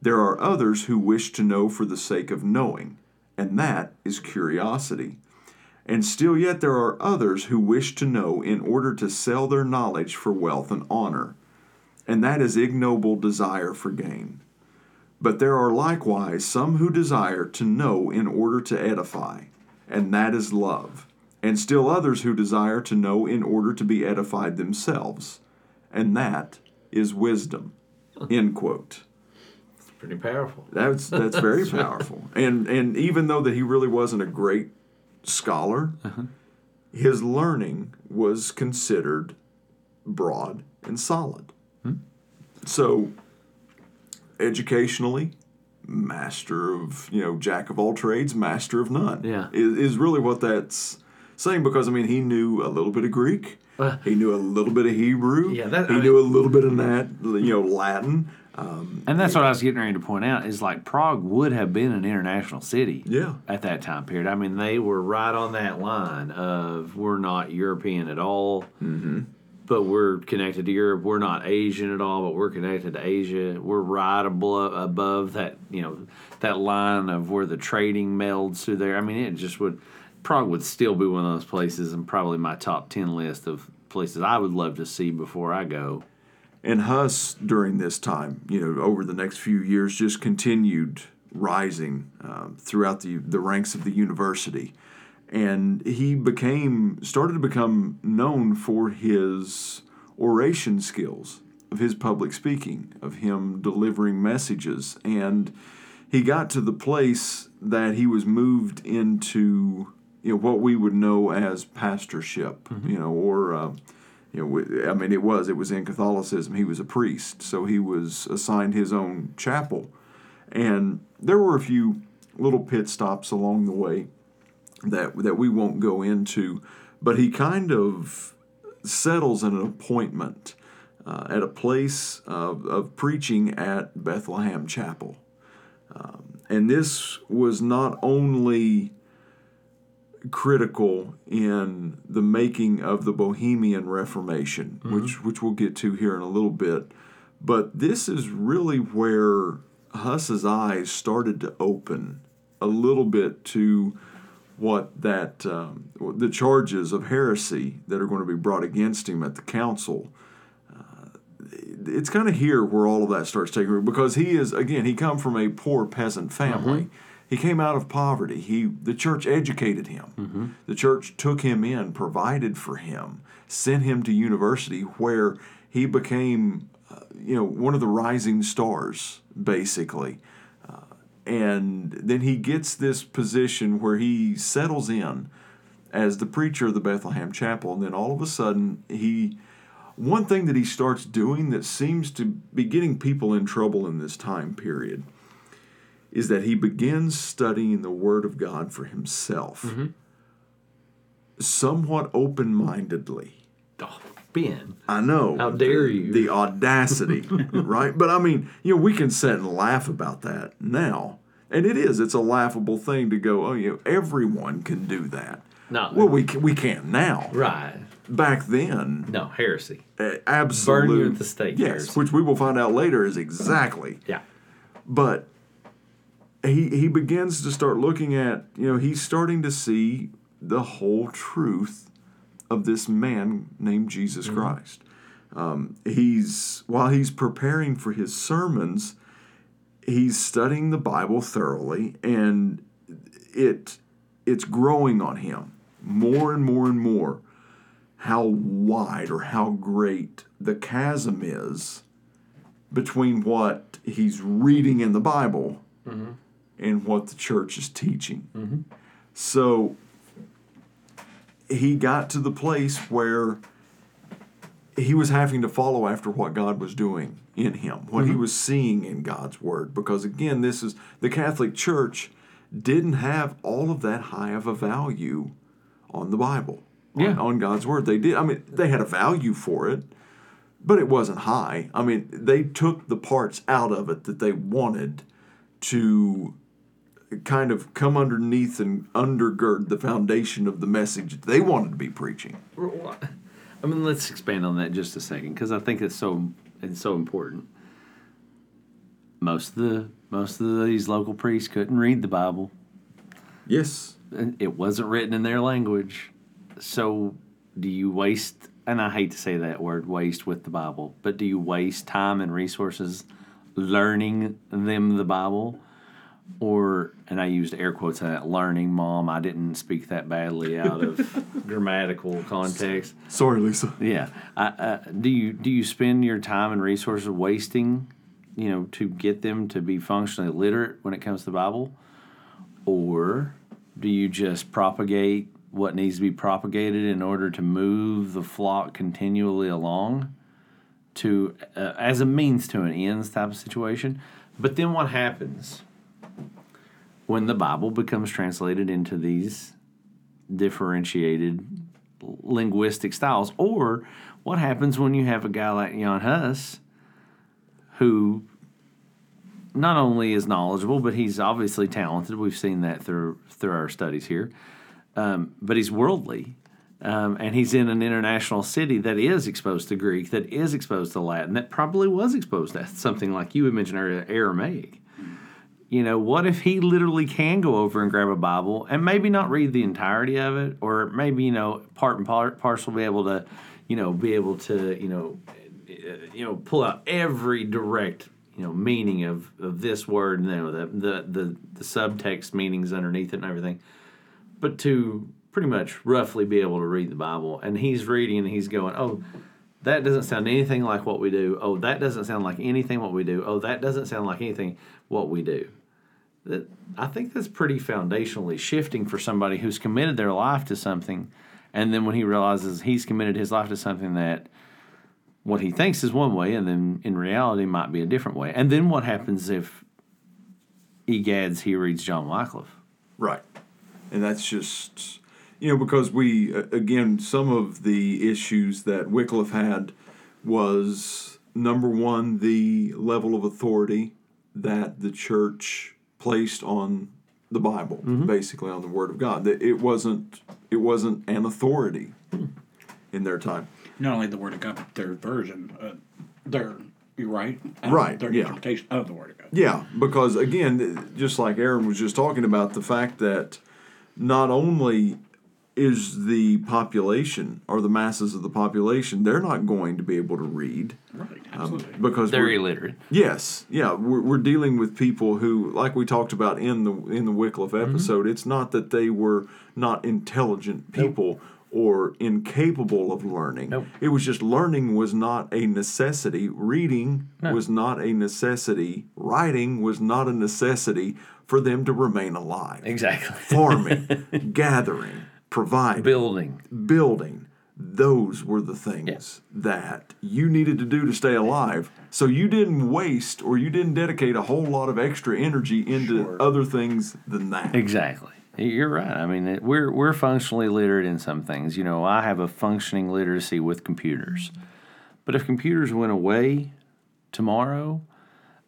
There are others who wish to know for the sake of knowing, and that is curiosity. And still yet there are others who wish to know in order to sell their knowledge for wealth and honor, and that is ignoble desire for gain. But there are likewise some who desire to know in order to edify, and that is love. And still others who desire to know in order to be edified themselves, and that is wisdom. End quote. Pretty powerful. That's that's very powerful. And and even though that he really wasn't a great scholar, uh-huh. his learning was considered broad and solid. Hmm. So educationally, master of you know jack of all trades, master of none. Yeah. is, is really what that's saying because I mean he knew a little bit of Greek, Uh. he knew a little bit of Hebrew, Yeah, that- he I knew a little bit of that you know Latin. And that's what I was getting ready to point out is like Prague would have been an international city Yeah. at that time period. I mean, they were right on that line of we're not European at all, but we're connected to Europe. We're not Asian at all, but we're connected to Asia. We're right above, above that, you know, that line of where the trading melds through there. I mean, it just would, Prague would still be one of those places and probably my top 10 list of places I would love to see before I go. And Huss, during this time, you know, over the next few years, just continued rising um, throughout the, the ranks of the university. And he became, started to become known for his oration skills, of his public speaking, of him delivering messages. And he got to the place that he was moved into, you know, what we would know as pastorship, you know, or. Uh, you know, I mean, it was it was in Catholicism. He was a priest, so he was assigned his own chapel, and there were a few little pit stops along the way that that we won't go into, but he kind of settles in an appointment uh, at a place of, of preaching at Bethlehem Chapel, um, and this was not only critical in the making of the Bohemian Reformation, which which we'll get to here in a little bit. But this is really where Huss's eyes started to open a little bit to what that um, the charges of heresy that are going to be brought against him at the council. Uh, it's kind of here where all of that starts taking root because he is again he come from a poor peasant family. He came out of poverty. He the church educated him. The church took him in, provided for him, sent him to university where he became uh, you know one of the rising stars basically and then he gets this position where he settles in as the preacher of the Bethlehem Chapel, and then all of a sudden he one thing that he starts doing that seems to be getting people in trouble in this time period is that he begins studying the Word of God for himself, mm-hmm. somewhat open mindedly. Oh, Ben. I know. How dare you. The audacity, right? But I mean, you know, we can sit and laugh about that now. And it is. It's a laughable thing to go, oh, you know, everyone can do that. No. Well, we can, we can now. Right. Back then, No, heresy. uh, absolute. Burn you at the stake, Yes, heresy. which we will find out later is exactly. Yeah. But he he begins to start looking at, you know, he's starting to see the whole truth of this man named Jesus mm-hmm. Christ. Um, he's while he's preparing for his sermons, he's studying the Bible thoroughly, and it it's growing on him more and more and more how wide or how great the chasm is between what he's reading in the Bible mm-hmm. and what the church is teaching. Mm-hmm. So he got to the place where he was having to follow after what God was doing in him, what he mm-hmm. was seeing in God's word. Because again, this is the Catholic Church didn't have all of that high of a value on the Bible, on, on God's word. They did. I mean, they had a value for it, but it wasn't high. I mean, they took the parts out of it that they wanted to kind of come underneath and undergird the foundation of the message they wanted to be preaching. I mean, let's expand on that just a second because I think it's so it's so important. Most of the most of these local priests couldn't read the Bible. Yes. and It wasn't written in their language. So, do you waste? And I hate to say that word "waste" with the Bible, but do you waste time and resources learning them the Bible? Or, and I used air quotes on that, learning, mom. I didn't speak that badly out of grammatical context. Sorry, Lisa. Yeah. I, uh, do you do you spend your time and resources wasting, you know, to get them to be functionally literate when it comes to the Bible, or do you just propagate what needs to be propagated in order to move the flock continually along, to uh, as a means to an ends type of situation? But then what happens when the Bible becomes translated into these differentiated linguistic styles. Or what happens when you have a guy like Jan Hus who not only is knowledgeable, but he's obviously talented. We've seen that through through our studies here. Um, but he's worldly. Um, and he's in an international city that is exposed to Greek, that is exposed to Latin, that probably was exposed to something like you had mentioned earlier, Aramaic. You know, what if he literally can go over and grab a Bible and maybe not read the entirety of it, or maybe you know part and part parcel be able to, you know, be able to you know, uh, you know, pull out every direct you know meaning of, of this word and you know, the, the the the subtext meanings underneath it and everything, but to pretty much roughly be able to read the Bible, and he's reading and he's going, oh. That doesn't sound anything like what we do. Oh, that doesn't sound like anything what we do. Oh, that doesn't sound like anything what we do that I think that's pretty foundationally shifting for somebody who's committed their life to something, and then when he realizes he's committed his life to something that what he thinks is one way, and then in reality might be a different way. And then what happens if egads he reads John Wycliffe? Right. And that's just, you know, because we, again, some of the issues that Wycliffe had was number one, the level of authority that the church placed on the Bible, basically on the Word of God. That it wasn't, it wasn't an authority in their time. Not only the Word of God, but their version, uh, their you're right, Right, Their yeah. interpretation of the Word of God. Yeah, because again, just like Aaron was just talking about, the fact that not only is the population or the masses of the population they're not going to be able to read Right, absolutely. because They're we're- illiterate. Yes, yeah, we're, we're dealing with people who, like we talked about in the in the Wycliffe Mm-hmm. episode, it's not that they were not intelligent people or incapable of learning. Nope. It was just learning was not a necessity. Reading was not a necessity. Writing was not a necessity for them to remain alive. Exactly. Farming, gathering, providing, Building. building those were the things that you needed to do to stay alive so you didn't waste or you didn't dedicate a whole lot of extra energy into other things than that Exactly. You're right. I mean, it, we're we're functionally literate in some things. You know, I have a functioning literacy with computers, but if computers went away tomorrow,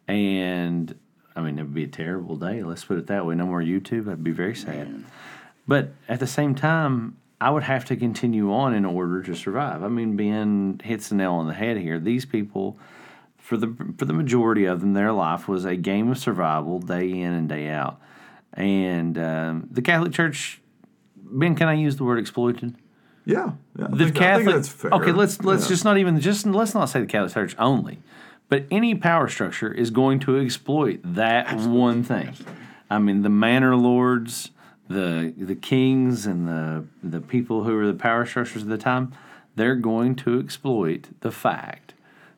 and I mean, it would be a terrible day. Let's put it that way. No more YouTube. I'd be very sad. But at the same time, I would have to continue on in order to survive. I mean, Ben hits the nail on the head here. These people, for the for the majority of them, their life was a game of survival, day in and day out. And um, the Catholic Church, Ben, can I use the word exploited? yeah, yeah I, The think, I Catholic. think that's fair Okay, let's let's Yeah. just not even just let's not say the Catholic Church only, but any power structure is going to exploit that one thing. I mean, the manor lords, the the kings, and the the people who are the power structures of the time, they're going to exploit the fact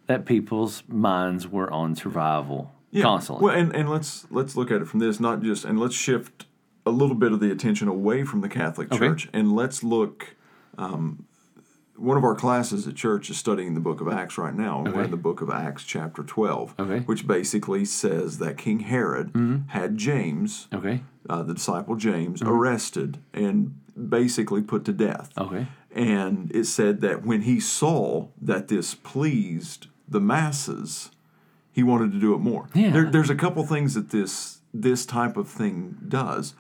that people's minds were on survival Yeah. constantly. Well, and, and let's let's look at it from this, not just and let's shift a little bit of the attention away from the Catholic Okay. Church and let's look. Um, one of our classes at church is studying the book of Acts right now. and We're in the book of Acts, chapter 12, Okay. which basically says that King Herod had James, okay. uh, the disciple James, Mm-hmm. arrested and basically put to death. Okay. And it said that when he saw that this pleased the masses, he wanted to do it more. Yeah. There, there's a couple things that this this type of thing does.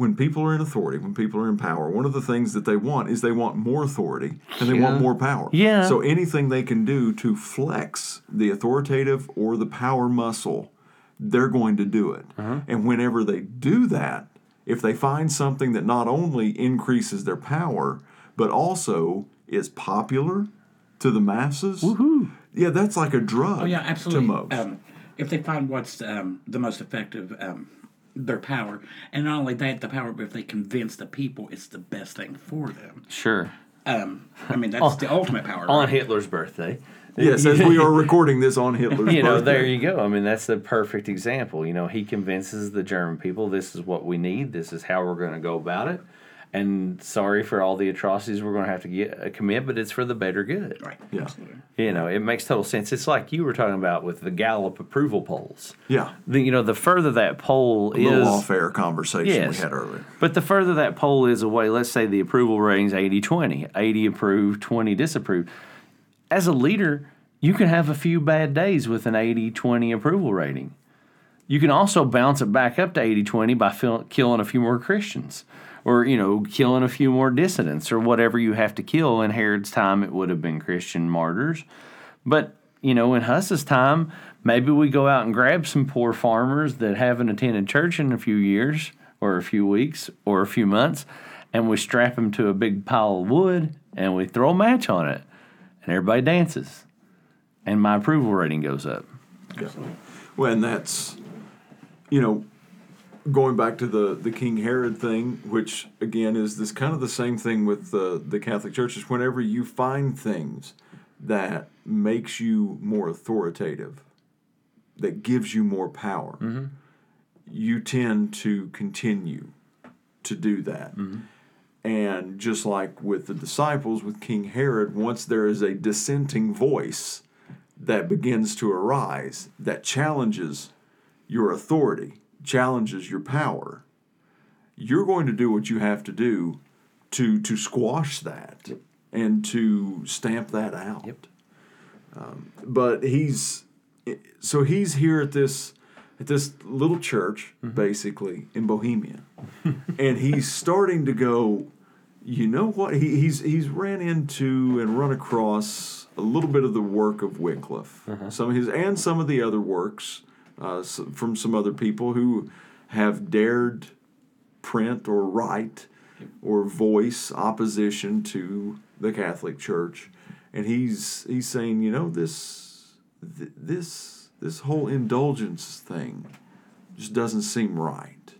When people are in authority, when people are in power, one of the things that they want is they want more authority and they want more power. Yeah. So anything they can do to flex the authoritative or the power muscle, they're going to do it. Uh-huh. And whenever they do that, if they find something that not only increases their power, but also is popular to the masses, yeah, that's like a drug Oh yeah, absolutely. to most. Um, if they find what's um, the most effective, um, their power, and not only that, the power, but if they convince the people it's the best thing for them. Sure. Um, I mean, that's the ultimate power. On right? Hitler's birthday. yes, as we are recording this on Hitler's you know, birthday. there you go. I mean, that's the perfect example. You know, he convinces the German people this is what we need. This is how we're going to go about it. And sorry for all the atrocities we're going to have to get uh, commit, but it's for the better good. Right. Yeah. Absolutely. You know, it makes total sense. It's like you were talking about with the Gallup approval polls. Yeah. The, you know, the further that poll A is, off-air conversation we had earlier. but the further that poll is away, let's say the approval rating's 80 20, 80 approved, 20 disapproved. As a leader, you can have a few bad days with an 80 20 approval rating. You can also bounce it back up to 80 20 by fill, killing a few more Christians or, you know, killing a few more dissidents or whatever you have to kill. In Herod's time, it would have been Christian martyrs. But, you know, in Huss's time, maybe we go out and grab some poor farmers that haven't attended church in a few years or a few weeks or a few months and we strap them to a big pile of wood and we throw a match on it and everybody dances and my approval rating goes up. Well, and that's, you know, going back to the the King Herod thing, which again is this kind of the same thing with the the Catholic Church. Is whenever you find things that makes you more authoritative, that gives you more power, mm-hmm. you tend to continue to do that. Mm-hmm. And just like with the disciples, with King Herod, once there is a dissenting voice that begins to arise that challenges your authority, challenges your power, you're going to do what you have to do to to squash that and to stamp that out. Yep. Um, but he's eh, so he's here at this at this little church mm-hmm. basically in Bohemia, and he's starting to go. You know what? He, he's he's ran into and run across a little bit of the work of Wycliffe, uh-huh. some of his and some of the other works uh, from some other people who have dared print or write or voice opposition to the Catholic Church, and he's he's saying, you know, this th- this this whole indulgence thing just doesn't seem right.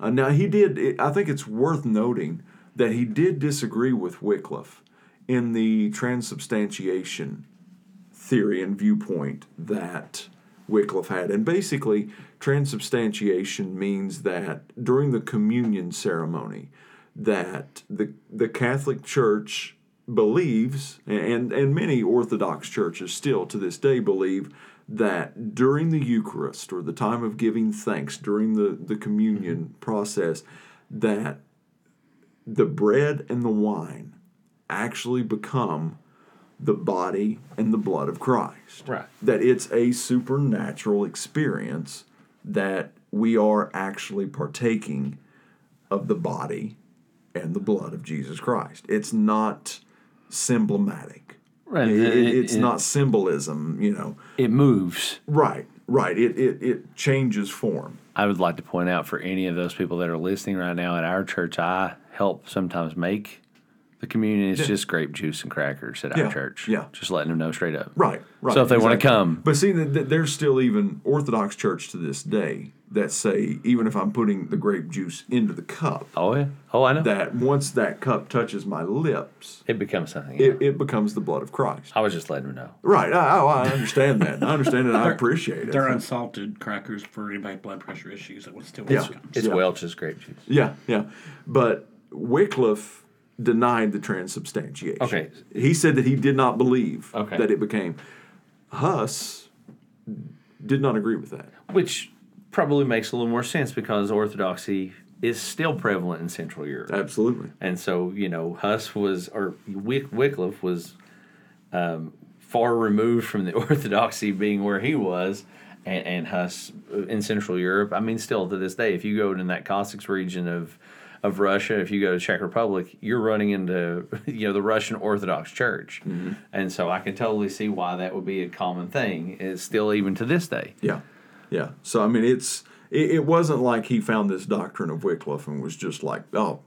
Uh, now he did. I think it's worth noting that he did disagree with Wycliffe in the transubstantiation theory and viewpoint that Wycliffe had. And basically, transubstantiation means that during the communion ceremony, that the the Catholic Church believes, and and many Orthodox churches still to this day believe that during the Eucharist or the time of giving thanks during the the communion mm-hmm. process, that the bread and the wine actually become the body and the blood of Christ. Right. That it's a supernatural experience that we are actually partaking of the body and the blood of Jesus Christ. It's not symbolic. Right. It- it- It- it's it- not symbolism, you know. It moves. Right, right. It, it, it changes form. I would like to point out for any of those people that are listening right now at our church, I help sometimes make the communion. It's just grape juice and crackers at Yeah, our church. yeah. Just letting them know straight up. Right, right. So if they wanna come- but see, th- th- there's still even Orthodox Church to this day that say even if I'm putting the grape juice into the cup, Oh yeah. Oh, I know. that once that cup touches my lips, it becomes something. it, it becomes the blood of Christ. I was just letting them know. Right. I, I I understand that. I understand it. I appreciate it. They're unsalted crackers for anybody with blood pressure issues that would still Yeah. welcome. It's Yeah. Welch's grape juice. Yeah, yeah. But Wycliffe denied the transubstantiation. Okay. He said that he did not believe Okay. that it became. Huss did not agree with that. Which probably makes a little more sense because Orthodoxy is still prevalent in Central Europe. Absolutely. And so, you know, Huss was, or Wick, Wycliffe was um, far removed from the Orthodoxy being where he was, and, and Huss in Central Europe. I mean, still to this day, if you go in that Cossacks region of of Russia, if you go to Czech Republic, you're running into you know the Russian Orthodox Church, and so I can totally see why that would be a common thing. It's still even to this day. Yeah, yeah. So I mean, it's it, it wasn't like he found this doctrine of Wycliffe and was just like, oh,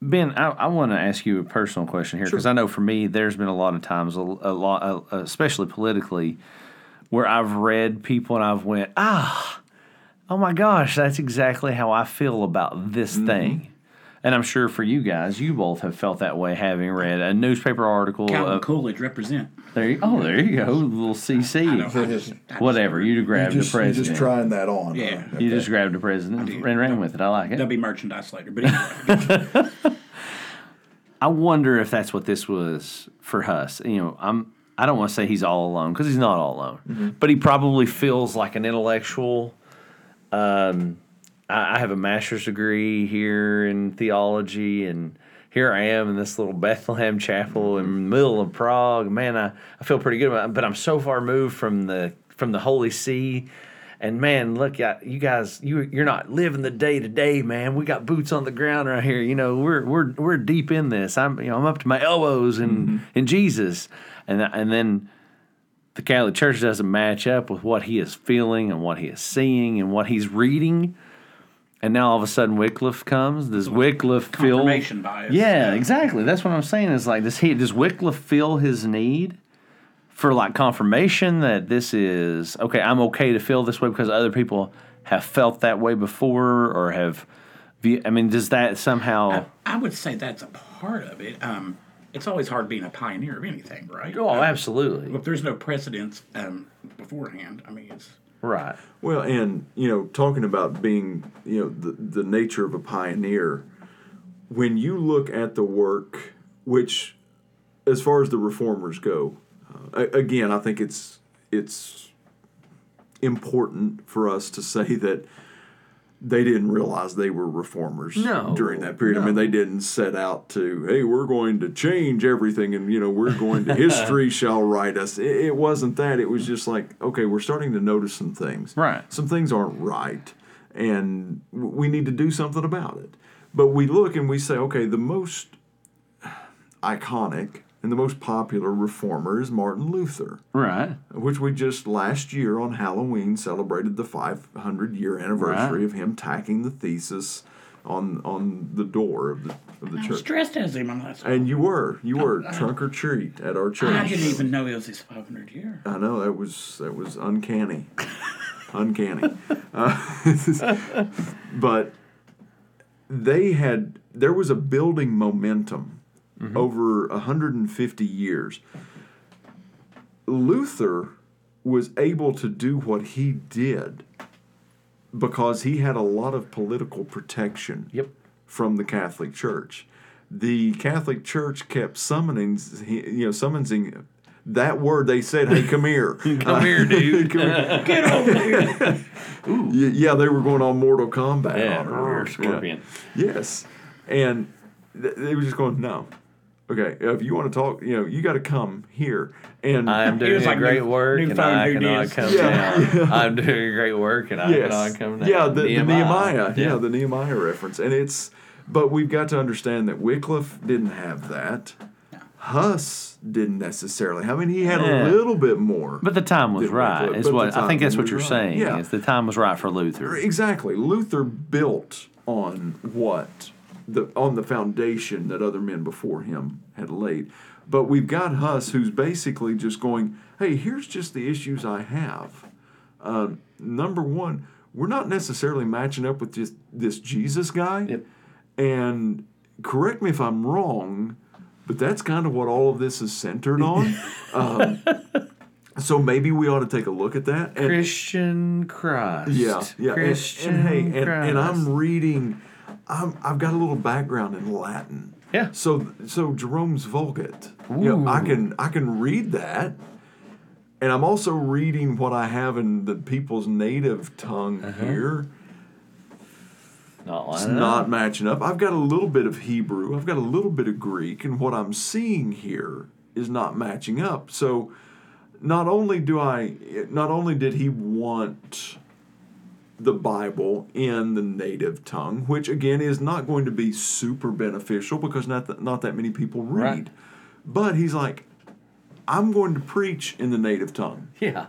Ben, I, I want to ask you a personal question here because I know for me, there's been a lot of times, a, a lot, uh, especially politically, where I've read people and I've went, ah, oh my gosh, that's exactly how I feel about this thing. And I'm sure for you guys, you both have felt that way having read a newspaper article. Calvin Of, Coolidge represent. there you, oh, there you go, little CC. I know, I just- just- Whatever, you grabbed just, the you're president. just trying that on. huh? Yeah. You just grabbed the president and ran with it. I like it. There'll be merchandise later, but anyway. I wonder if that's what this was for Huss. You know, I'm I don't want to say he's all alone because he's not all alone, but he probably feels like an intellectual. Um, I, I have a master's degree here in theology, and here I am in this little Bethlehem chapel in the middle of Prague. Man, I, I feel pretty good about it, but I'm so far moved from the from the Holy See. And man, look, you guys, you you're not living the day to day, man. We got boots on the ground right here. You know, we're we're we're deep in this. I'm you know I'm up to my elbows in mm-hmm. in Jesus, and and then the Catholic Church doesn't match up with what he is feeling and what he is seeing and what he's reading. And now all of a sudden Wycliffe comes. Does Wycliffe feel Confirmation bias. Yeah, exactly. That's what I'm saying. Is like does he does Wycliffe feel his need for like confirmation that this is okay? I'm okay to feel this way because other people have felt that way before or have. I mean, does that somehow? I would say that's a part of it. Um, it's always hard being a pioneer of anything, right? oh, Um, absolutely. If there's no precedence um, beforehand, I mean, it's Right. Well, and you know, talking about being, you know, the the nature of a pioneer, when you look at the work, which, as far as the reformers go, uh, again, I think it's it's important for us to say that they didn't realize they were reformers No, during that period. I mean, they didn't set out to, hey, we're going to change everything, and you know, we're going to history shall write us. It, it wasn't that. It was just like, okay, we're starting to notice some things. Right. Some things aren't right, and we need to do something about it. But we look and we say, okay, the most iconic and the most popular reformer is Martin Luther Right. which we just last year on Halloween celebrated the 500 year anniversary Right. of him tacking the thesis on on the door of the of the I was church. dressed as him on last And you were you were trunk or treat at our church. I didn't even know it was his 500 year. I know that was that was uncanny, uncanny. Uh, but they had there was a building momentum Mm-hmm. over 150 years. Luther was able to do what he did because he had a lot of political protection Yep. from the Catholic Church. The Catholic Church kept summoning, you know, summoning that word. They said, "Hey, come here, Come here, dude. come here." Get over here. Yeah, they were going on Mortal Kombat. Yeah, on her. Scorpion. Yeah. Yes, and th- they were just going, "No, okay. Uh, if you want to talk, you know, you got to come here." And I am doing like great new- work, new and I cannot come Yeah. down. I'm doing great work, and I cannot come down. Yeah, the Nehemiah. The Nehemiah. Yeah. the Nehemiah reference. And it's, but we've got to understand that Wycliffe didn't have that. Huss didn't necessarily. I mean, he had Yeah. a little bit more. But the time was right. Is what I think that's what you're right. saying. Yeah. Is the time was right for Luther. exactly. Luther built on what the on the foundation that other men before him had laid. But we've got Huss, who's basically just going, "Hey, here's just the issues I have." Um, number one, we're not necessarily matching up with this this Jesus guy. Yep. And correct me if I'm wrong, but that's kind of what all of this is centered on. um, so maybe we ought to take a look at that. And, Christian Christ. yeah, yeah. Christian and hey, and, and I'm reading. I'm, I've got a little background in Latin. Yeah. So so Jerome's Vulgate. You know, I can I can read that. And I'm also reading what I have in the people's native tongue Uh-huh. here. Not It's lining not up. matching up. I've got a little bit of Hebrew. I've got a little bit of Greek, and what I'm seeing here is not matching up. So, not only do I, not only did he want the Bible in the native tongue, which again is not going to be super beneficial because not that, not that many people read, Right. but he's like, I'm going to preach in the native tongue, Yeah.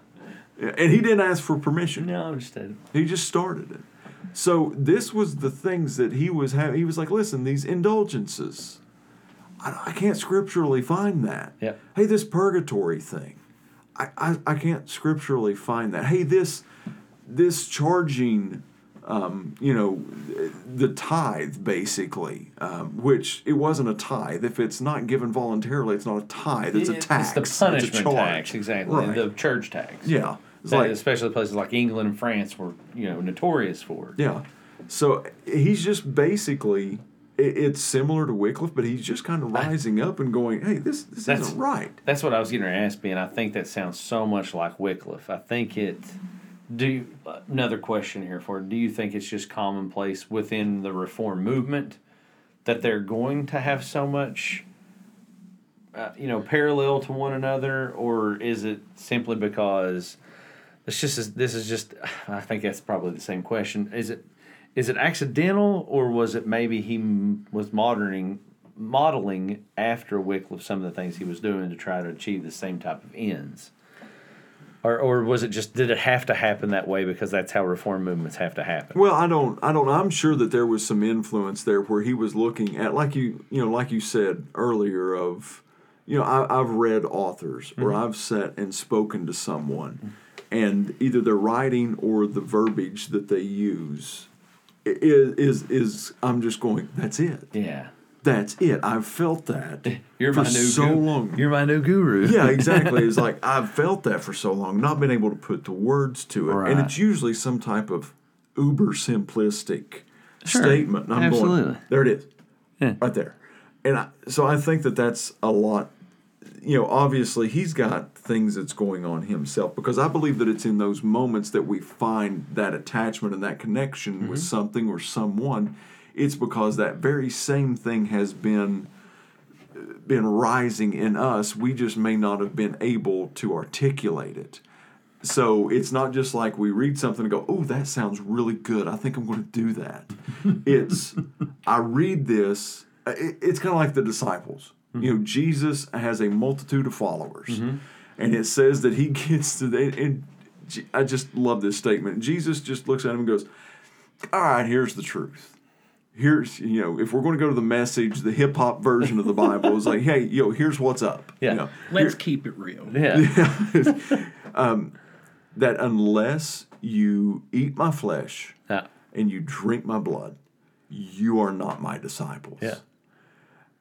and he didn't ask for permission. No, saying. He just started it. So this was the things that he was having. He was like, listen, these indulgences, I, I can't scripturally find that. Yep. Hey, this purgatory thing, I, I, I can't scripturally find that. Hey, this this charging, um, you know, the tithe basically, um, which it wasn't a tithe. If it's not given voluntarily, it's not a tithe. It's a tax. It's the punishment it's tax, exactly. Right. The church tax. yeah. That- like especially places like England and France were, you know, notorious for. Yeah. So he's just basically it's similar to Wycliffe, but he's just kind of rising up and going, "Hey, this this That's- isn't right." That's what I was getting to ask, Ben. I think that sounds so much like Wycliffe. I think it. Do you, another question here for do you think it's just commonplace within the reform movement that they're going to have so much, uh, you know, parallel to one another, or is it simply because it's just this is just? I think that's probably the same question. Is it is it accidental, or was it maybe he m- was modeling modeling after Wycliffe some of the things he was doing to try to achieve the same type of ends? Or, or was it just did it have to happen that way because that's how reform movements have to happen? Well, I don't, I don't. I'm sure that there was some influence there where he was looking at, like you, you know, like you said earlier, of, you know, I, I've read authors or mm-hmm. I've sat and spoken to someone, and either their writing or the verbiage that they use is is is I'm just going. That's it. Yeah, That's it. I've felt that eh, you're for my new so gu- long. You're my new guru. yeah, exactly. It's like I've felt that for so long, not been able to put the words to it, and it's usually some type of uber simplistic Sure. statement. And I'm Absolutely. going, there it is, Yeah. right there. And I, so I think that that's a lot. You know, obviously he's got things that's going on himself because I believe that it's in those moments that we find that attachment and that connection with mm-hmm. something or someone. It's because that very same thing has been been rising in us. We just may not have been able to articulate it. So it's not just like we read something and go, "Oh, that sounds really good. I think I'm going to do that." it's I read this. Uh, it's kind of like the disciples. Mm-hmm. You know, Jesus has a multitude of followers, mm-hmm. and it says that he gets to the. And I just love this statement. Jesus just looks at him and goes, "All right, here's the truth." Here's you know if we're going to go to the message, the hip hop version of the Bible is like, hey, yo, here's what's up. Yeah. You know, Let's keep it real. Yeah. Um, that unless you eat my flesh yeah. and you drink my blood, you are not my disciples. Yeah.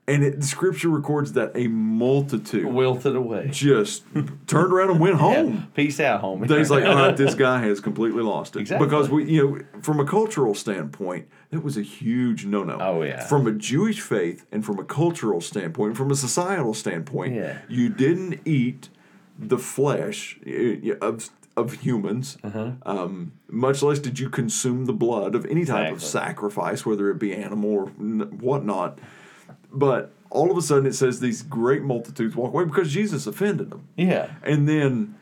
And it, the scripture records that a multitude Wilted away. just turned around and went home. Yeah. Peace out, homie. They's like, all right, this guy has completely lost it. Exactly. Because we, you know, from a cultural standpoint, that was a huge no-no. Oh, yeah. From a Jewish faith and from a cultural standpoint, from a societal standpoint, Yeah. you didn't eat the flesh eh, of of humans. Uh-huh. Um, much less did you consume the blood of any type of sacrifice, whether it be animal or n- whatnot. But all of a sudden, it says these great multitudes walk away because Jesus offended them. yeah. And then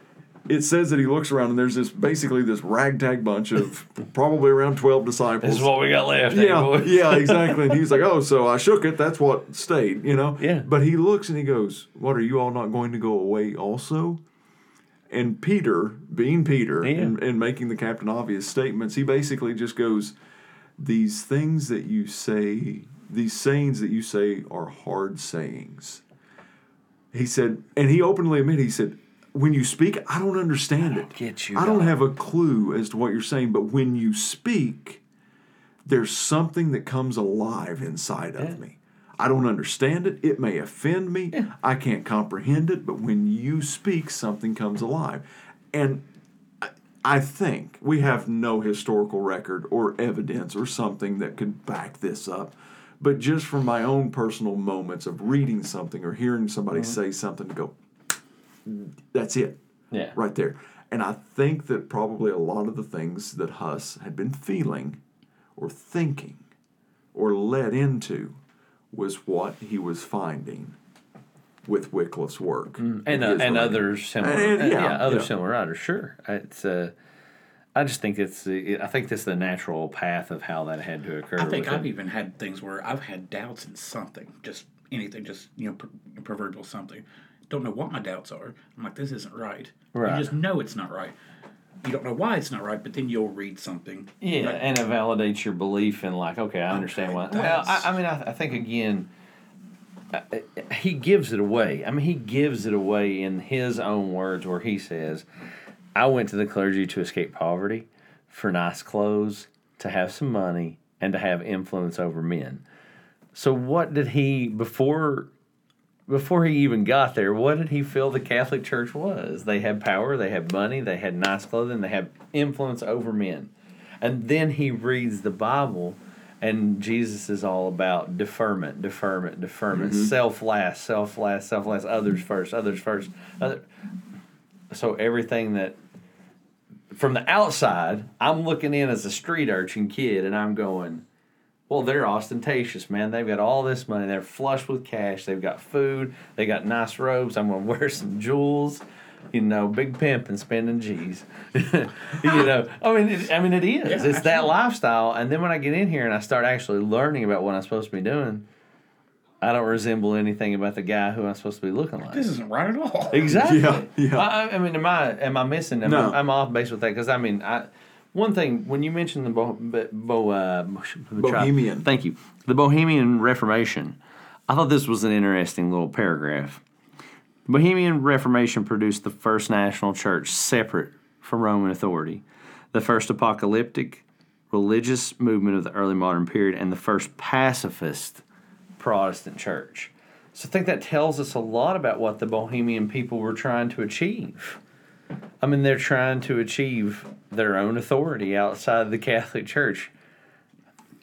it says that he looks around and there's this basically this ragtag bunch of probably around 12 disciples. This is what we got left. eh, yeah, yeah, exactly. And he's like, "Oh, so I shook it. That's what stayed, you know." Yeah. But he looks and he goes, "What are you all not going to go away also?" And Peter, being Peter, Yeah. and, and making the captain obvious statements, he basically just goes, "These things that you say, these sayings that you say, are hard sayings." He said, and he openly admitted, he said, "When you speak, I don't understand it. get you, I don't dog. have a clue as to what you're saying, but when you speak." there's something that comes alive inside of me. I don't understand it. It may offend me. I can't comprehend it, but when you speak, something comes alive. And I- I think we have no historical record or evidence or something that could back this up. But just from my own personal moments of reading something or hearing somebody say something to go, that's it Yeah. right there. And I think that probably a lot of the things that Huss had been feeling or thinking or led into was what he was finding with Wycliffe's work. and uh, and writing. other similar, And- uh, yeah, yeah, other yeah. similar writers. Sure, it's. Uh, I just think it's. I think that's the natural path of how that had to occur. I think I've it. even had things where I've had doubts in something, just anything, just you know, pr- proverbial something. Don't know what my doubts are. I'm like, this isn't right. Right. You just know it's not right. You don't know why it's not right, but then you'll read something. Yeah, Like, and it validates your belief in like, okay, I understand Okay, what. Well, I. I mean, I, I think again, uh, he gives it away. I mean, he gives it away in his own words, where he says, "I went to the clergy to escape poverty, for nice clothes, to have some money, and to have influence over men." So, what did he before? Before he even got there, what did he feel the Catholic Church was? They had power, they had money, they had nice clothing, they had influence over men. And then he reads the Bible, and Jesus is all about deferment, deferment, deferment, mm-hmm. self last, self last, self last, others first, others first. Other. So everything that from the outside, I'm looking in as a street urchin kid, and I'm going, well, they're ostentatious, man. They've got all this money. They're flush with cash. They've got food. They got nice robes. I'm gonna wear some jewels. You know, big pimp and spending G's. you know, I mean, it, I mean, it is. Yeah, it's that lifestyle. And then when I get in here and I start actually learning about what I'm supposed to be doing, I don't resemble anything about the guy who I'm supposed to be looking like. This isn't right at all. Exactly. Yeah, yeah. I, I mean, am I am I missing? Am No. I, I'm off base with that because I mean, I one thing when you mentioned the bo, bo, bo uh, Bohemian. thank you, the Bohemian Reformation. I thought this was an interesting little paragraph. The Bohemian Reformation produced the first national church separate from Roman authority, the first apocalyptic religious movement of the early modern period, and the first pacifist Protestant church. So I think that tells us a lot about what the Bohemian people were trying to achieve. I mean, they're trying to achieve their own authority outside of the Catholic Church.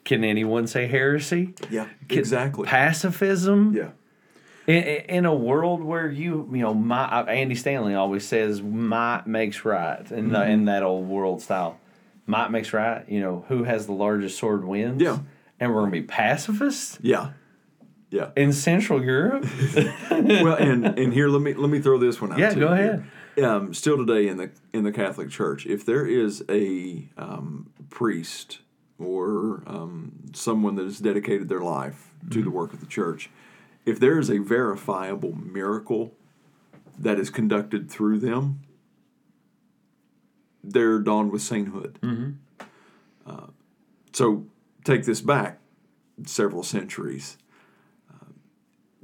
Can anyone say heresy? Yeah, Can- exactly. Pacifism? yeah. In, in a world where you, you know, my uh, Andy Stanley always says, "Might makes right," in the, Mm-hmm. in that old world style. Might makes right. You know, who has the largest sword wins. Yeah. And we're gonna be pacifists Yeah. Yeah. in Central Europe. well, and and here let me let me throw this one out. Yeah, to go you ahead. Um, still today in the in the Catholic Church, if there is a um, priest or um, someone that has dedicated their life to Mm-hmm. the work of the church, if there is a verifiable miracle that is conducted through them, they're donned with sainthood. Mm-hmm. Uh, so take this back. several centuries,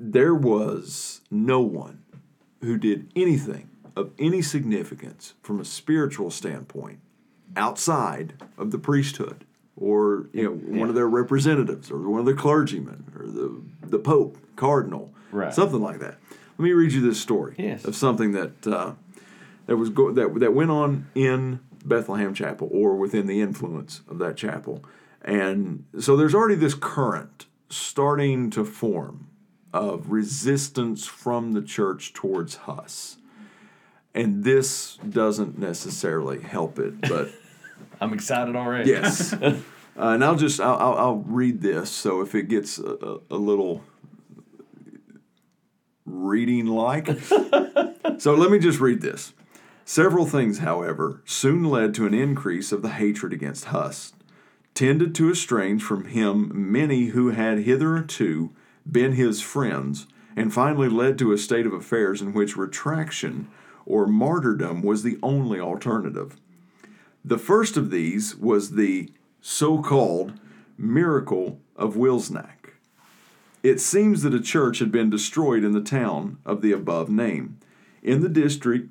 there was no one who did anything of any significance from a spiritual standpoint outside of the priesthood or you know one of their representatives or one of the clergymen or the the pope cardinal Right. something like that let me read you this story Yes. of something that uh, that was go- that that went on in Bethlehem Chapel or within the influence of that chapel and so there's already this current starting to form of resistance from the church towards Huss and this doesn't necessarily help it but I'm excited already. Yes. uh, and I'll just I'll, I'll, I'll read this. So if it gets a, a, a little reading like, so let me just read this. Several things, however, soon led to an increase of the hatred against Huss, tended to estrange from him many who had hitherto been his friends, and finally led to a state of affairs in which retraction or martyrdom was the only alternative. The first of these was the so called miracle of Wilsnack. It seems that a church had been destroyed in the town of the above name, in the district,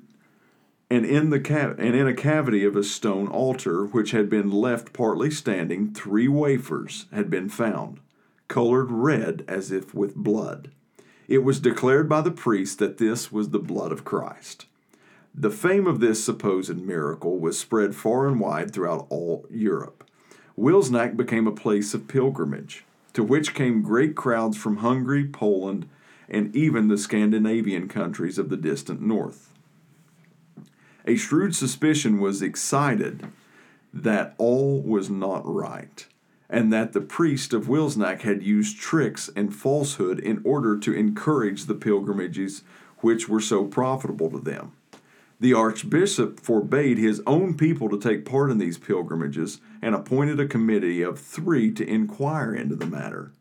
and in the ca- and in a cavity of a stone altar which had been left partly standing, three wafers had been found, colored red as if with blood. It was declared by the priest that this was the blood of Christ. The fame of this supposed miracle was spread far and wide throughout all Europe. Wilsnack became a place of pilgrimage, to which came great crowds from Hungary, Poland, and even the Scandinavian countries of the distant north. A shrewd suspicion was excited that all was not right, and that the priest of Wilsnack had used tricks and falsehood in order to encourage the pilgrimages which were so profitable to them. The archbishop forbade his own people to take part in these pilgrimages and appointed a committee of three to inquire into the matter.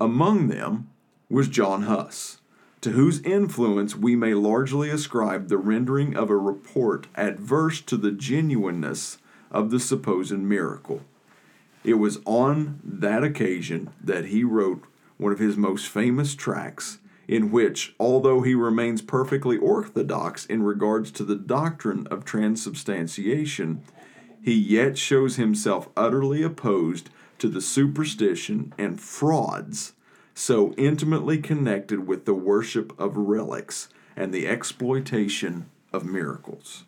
Among them was John Huss, to whose influence we may largely ascribe the rendering of a report adverse to the genuineness of the supposed miracle. It was on that occasion that he wrote one of his most famous tracts, in which, although he remains perfectly orthodox in regards to the doctrine of transubstantiation, he yet shows himself utterly opposed to the superstition and frauds so intimately connected with the worship of relics and the exploitation of miracles.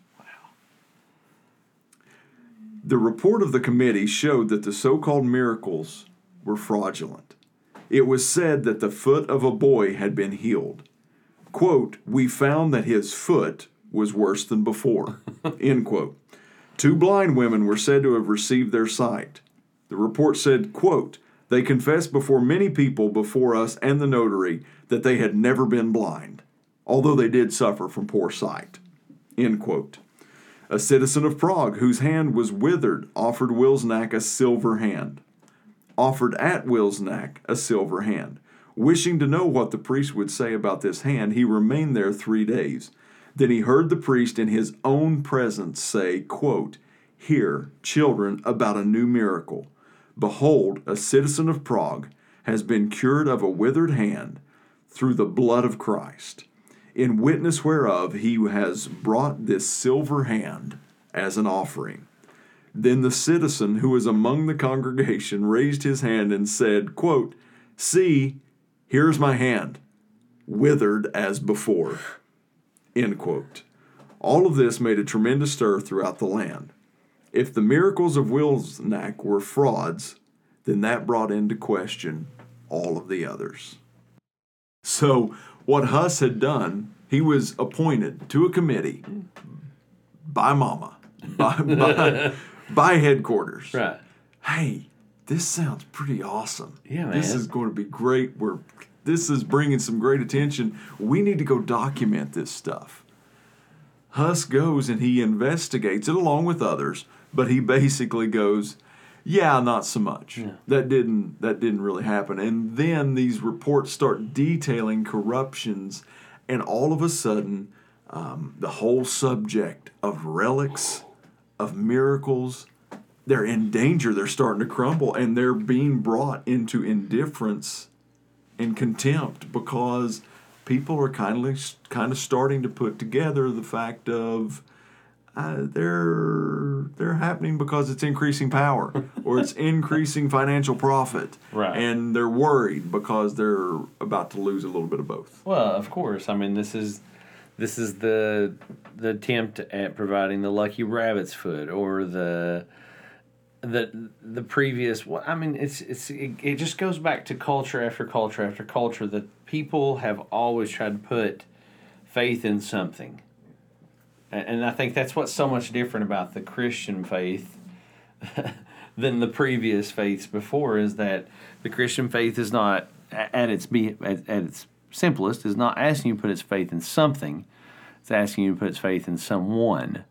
The report of the committee showed that the so called miracles were fraudulent. It was said that the foot of a boy had been healed. Quote, we found that his foot was worse than before. End quote. Two blind women were said to have received their sight. The report said, quote, they confessed before many people before us and the notary that they had never been blind, although they did suffer from poor sight. End quote. A citizen of Prague whose hand was withered offered Wilsnack a silver hand. Offered at Wilsnack a silver hand. Wishing to know what the priest would say about this hand, he remained there three days. Then he heard the priest in his own presence say, quote, Hear, children, about a new miracle. Behold, a citizen of Prague has been cured of a withered hand through the blood of Christ, in witness whereof he has brought this silver hand as an offering. Then the citizen who was among the congregation raised his hand and said, quote, See, here's my hand, withered as before. End quote. All of this made a tremendous stir throughout the land. If the miracles of Wilsnack were frauds, then that brought into question all of the others. So, what Huss had done, he was appointed to a committee by Mama, by, by, by headquarters. Right. Hey, this sounds pretty awesome. Yeah, man. This is going to be great. We're this is bringing some great attention. We need to go document this stuff. Huss goes and he investigates it along with others, but he basically goes, "Yeah, not so much. That didn't that didn't really happen." And then these reports start detailing corruptions, and all of a sudden, um, the whole subject of relics, of miracles, they're in danger. They're starting to crumble, and they're being brought into indifference and contempt because people are kind of kind of starting to put together the fact of uh, they're they're happening because it's increasing power or it's increasing financial profit, Right. And they're worried because they're about to lose a little bit of both. Well, of course. I mean, this is this is the the attempt at providing the lucky rabbit's foot or the the the previous. Well, I mean, it's it's it, it just goes back to culture after culture after culture that people have always tried to put faith in something, and, I think that's what's so much different about the Christian faith than the previous faiths before is that the Christian faith is not at its be at, at its simplest is not asking you to put its faith in something. It's asking you to put its faith in someone.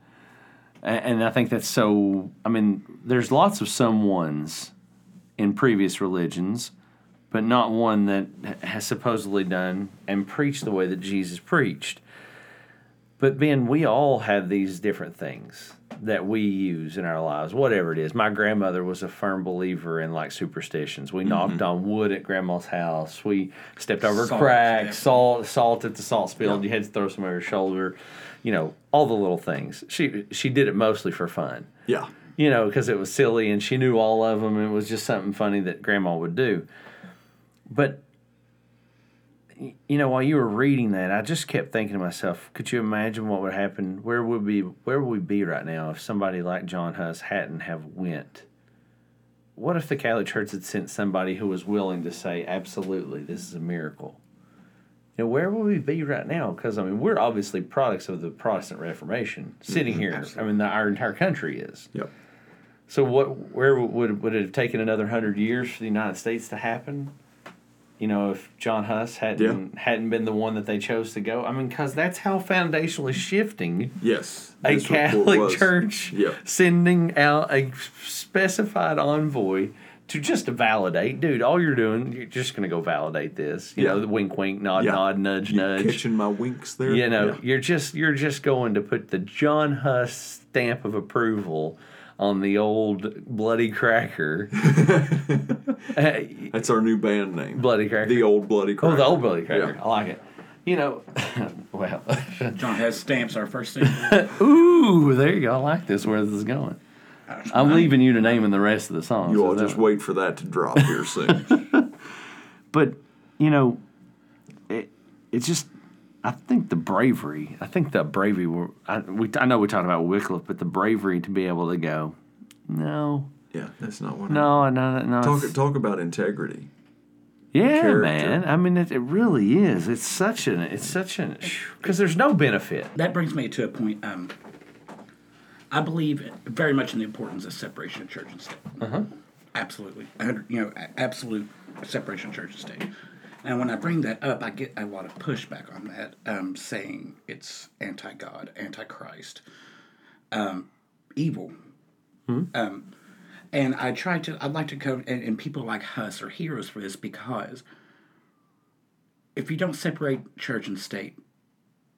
And I think that's so I mean there's lots of someones in previous religions but not one that has supposedly done and preached the way that Jesus preached but Ben, we all have these different things that we use in our lives, whatever it is. My grandmother was a firm believer in like superstitions. We knocked mm-hmm. on wood at grandma's house. We stepped over Salt, cracks, salt, salt at the salt spilled. You had to throw some over your shoulder. You know, all the little things. She she did it mostly for fun Yeah, you know, because it was silly and she knew all of them. And it was just something funny that grandma would do. But, you know, while you were reading that, I just kept thinking to myself, could you imagine what would happen? Where would be where would we be right now if somebody like John Huss hadn't have went? What if the Catholic Church had sent somebody who was willing to say, absolutely, this is a miracle? You know, where would we be right now? Because I mean, we're obviously products of the Protestant Reformation, mm-hmm. sitting here. I mean, the, our entire country is. yep. So what? Where would would it have taken another hundred years for the United States to happen? You know, if John Huss hadn't hadn't been the one that they chose to go. I mean, because that's how foundationally shifting Yes, a Catholic. Church sending out a specified envoy to just to validate, dude. All you're doing, you're just going to go validate this. You Yeah. know, the wink, wink, nod, Yeah. nod, nudge, You nudge. catching my winks there. You know, Yeah. you're just you're just going to put the John Huss stamp of approval on the old bloody cracker. Hey, that's our new band name. bloody cracker. The old bloody. Cracker. oh, Cracker. the old bloody cracker. Yeah. I like it. You know, well, John Huss stamps our first single. ooh, there you go. I like this. Where this is going. I'm leaving you to naming the rest of the songs. You all Is that just what- wait for that to drop here soon. but you know, it, it's just. I think the bravery. I think the bravery. Were, I, we, I know we talked about Wycliffe, but the bravery to be able to go, no, yeah, that's not what. I, no, no, no. talk talk about integrity. yeah, man. I mean, it, it really is. It's such an. It's such an. Because there's no benefit. that brings me to a point. Um, I believe very much in the importance of separation of church and state. Uh-huh. Absolutely, you know, absolute separation of church and state. And when I bring that up, I get a lot of pushback on that, um, saying it's anti-God, anti-Christ, um, evil. Um, and I try to, I'd like to go, and, and people like Huss are heroes for this because if you don't separate church and state,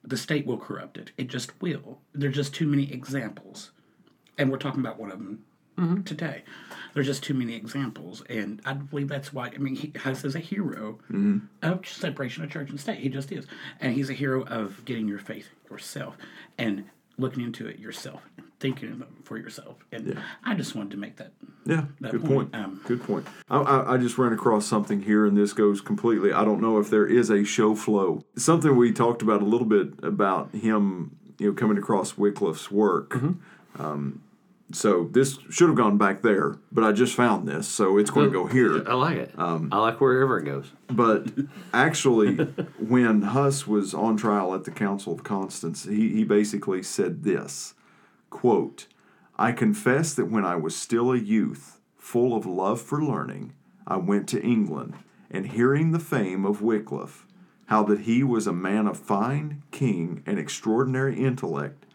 the state will corrupt it. It just will. There's just too many examples. And we're talking about one of them today. There's just too many examples. And I believe that's why, I mean, he, Huss is a hero of separation of church and state. He just is. And he's a hero of getting your faith yourself and looking into it yourself, thinking for yourself. And I just wanted to make that. Yeah, That good point, point. um, good point. I, I, I just ran across something here, and this goes completely. I don't know if there is a show flow. Something we talked about a little bit about him, you know, coming across Wycliffe's work. Mm-hmm. Um, so this should have gone back there, but I just found this, so it's going to go here. I like it. Um, I like wherever it goes. But actually, when Huss was on trial at the Council of Constance, he, he basically said this quote, I confess that when I was still a youth, full of love for learning, I went to England, and hearing the fame of Wycliffe, how that he was a man of fine, king, and extraordinary intellect,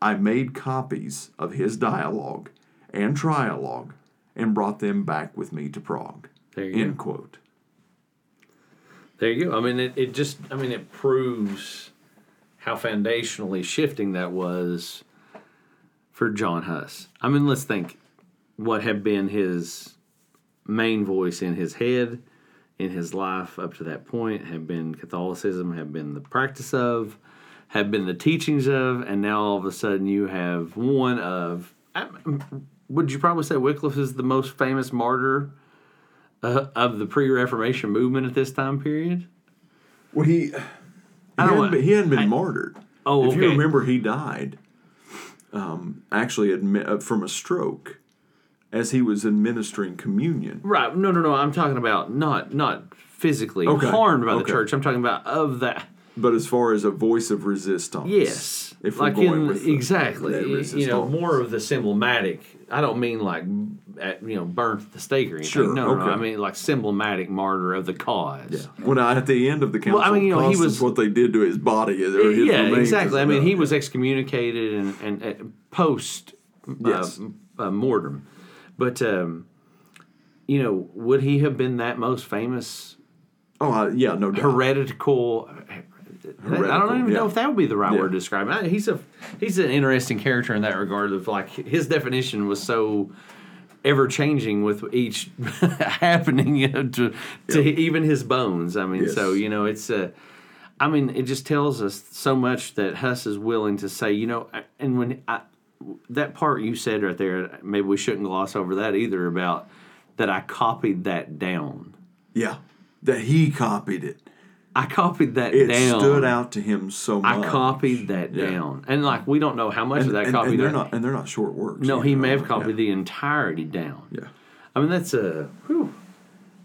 I made copies of his dialogue and trialogue and brought them back with me to Prague. There you End go. quote. There you go. I mean, it, it just, I mean, it proves how foundationally shifting that was for John Huss. I mean, let's think. what had been his main voice in his head, in his life up to that point, had been Catholicism, had been the practice of, had been the teachings of, and now all of a sudden you have one of. I- Would you probably say Wycliffe is the most famous martyr uh, of the pre-Reformation movement at this time period? Well, he, he, don't hadn't, want- been, he hadn't been martyred. Oh, if you remember, he died um, actually admi- uh, from a stroke as he was administering communion. Right. No, no, no. I'm talking about not not physically Okay. harmed by the church. I'm talking about of that. But as far as a voice of resistance, Yes. if we're like going in with the- exactly, that you know, more of the emblematic. I don't mean like at, you know burnt at the stake or anything. Sure, No, no, no. I mean like emblematic martyr of the cause. Yeah. When I, at the end of the council, Well, I mean, you know, he was- what they did to his body, or his yeah, exactly. I mean, he was excommunicated and and, and post Yes. uh, uh, mortem, but um, you know, would he have been that most famous Oh, I, yeah, no doubt. heretical. I don't Heretical, even know if that would be the right Yeah. word to describe him. He's a he's an interesting character in that regard. Of like his definition was so ever changing with each happening, you know, to to even his bones. I mean, so you know, it's a. I mean, it just tells us so much that Huss is willing to say, you know, and when I, that part you said right there, maybe we shouldn't gloss over that either about that I copied that down. Yeah, that he copied it. I copied that down. It down. stood out to him so much. I copied that Yeah. down, and like we don't know how much and, of that and, copy and they're not, and they're not short works. no, he either, may have yeah. copied the entirety down. Yeah. I mean that's a. Whew,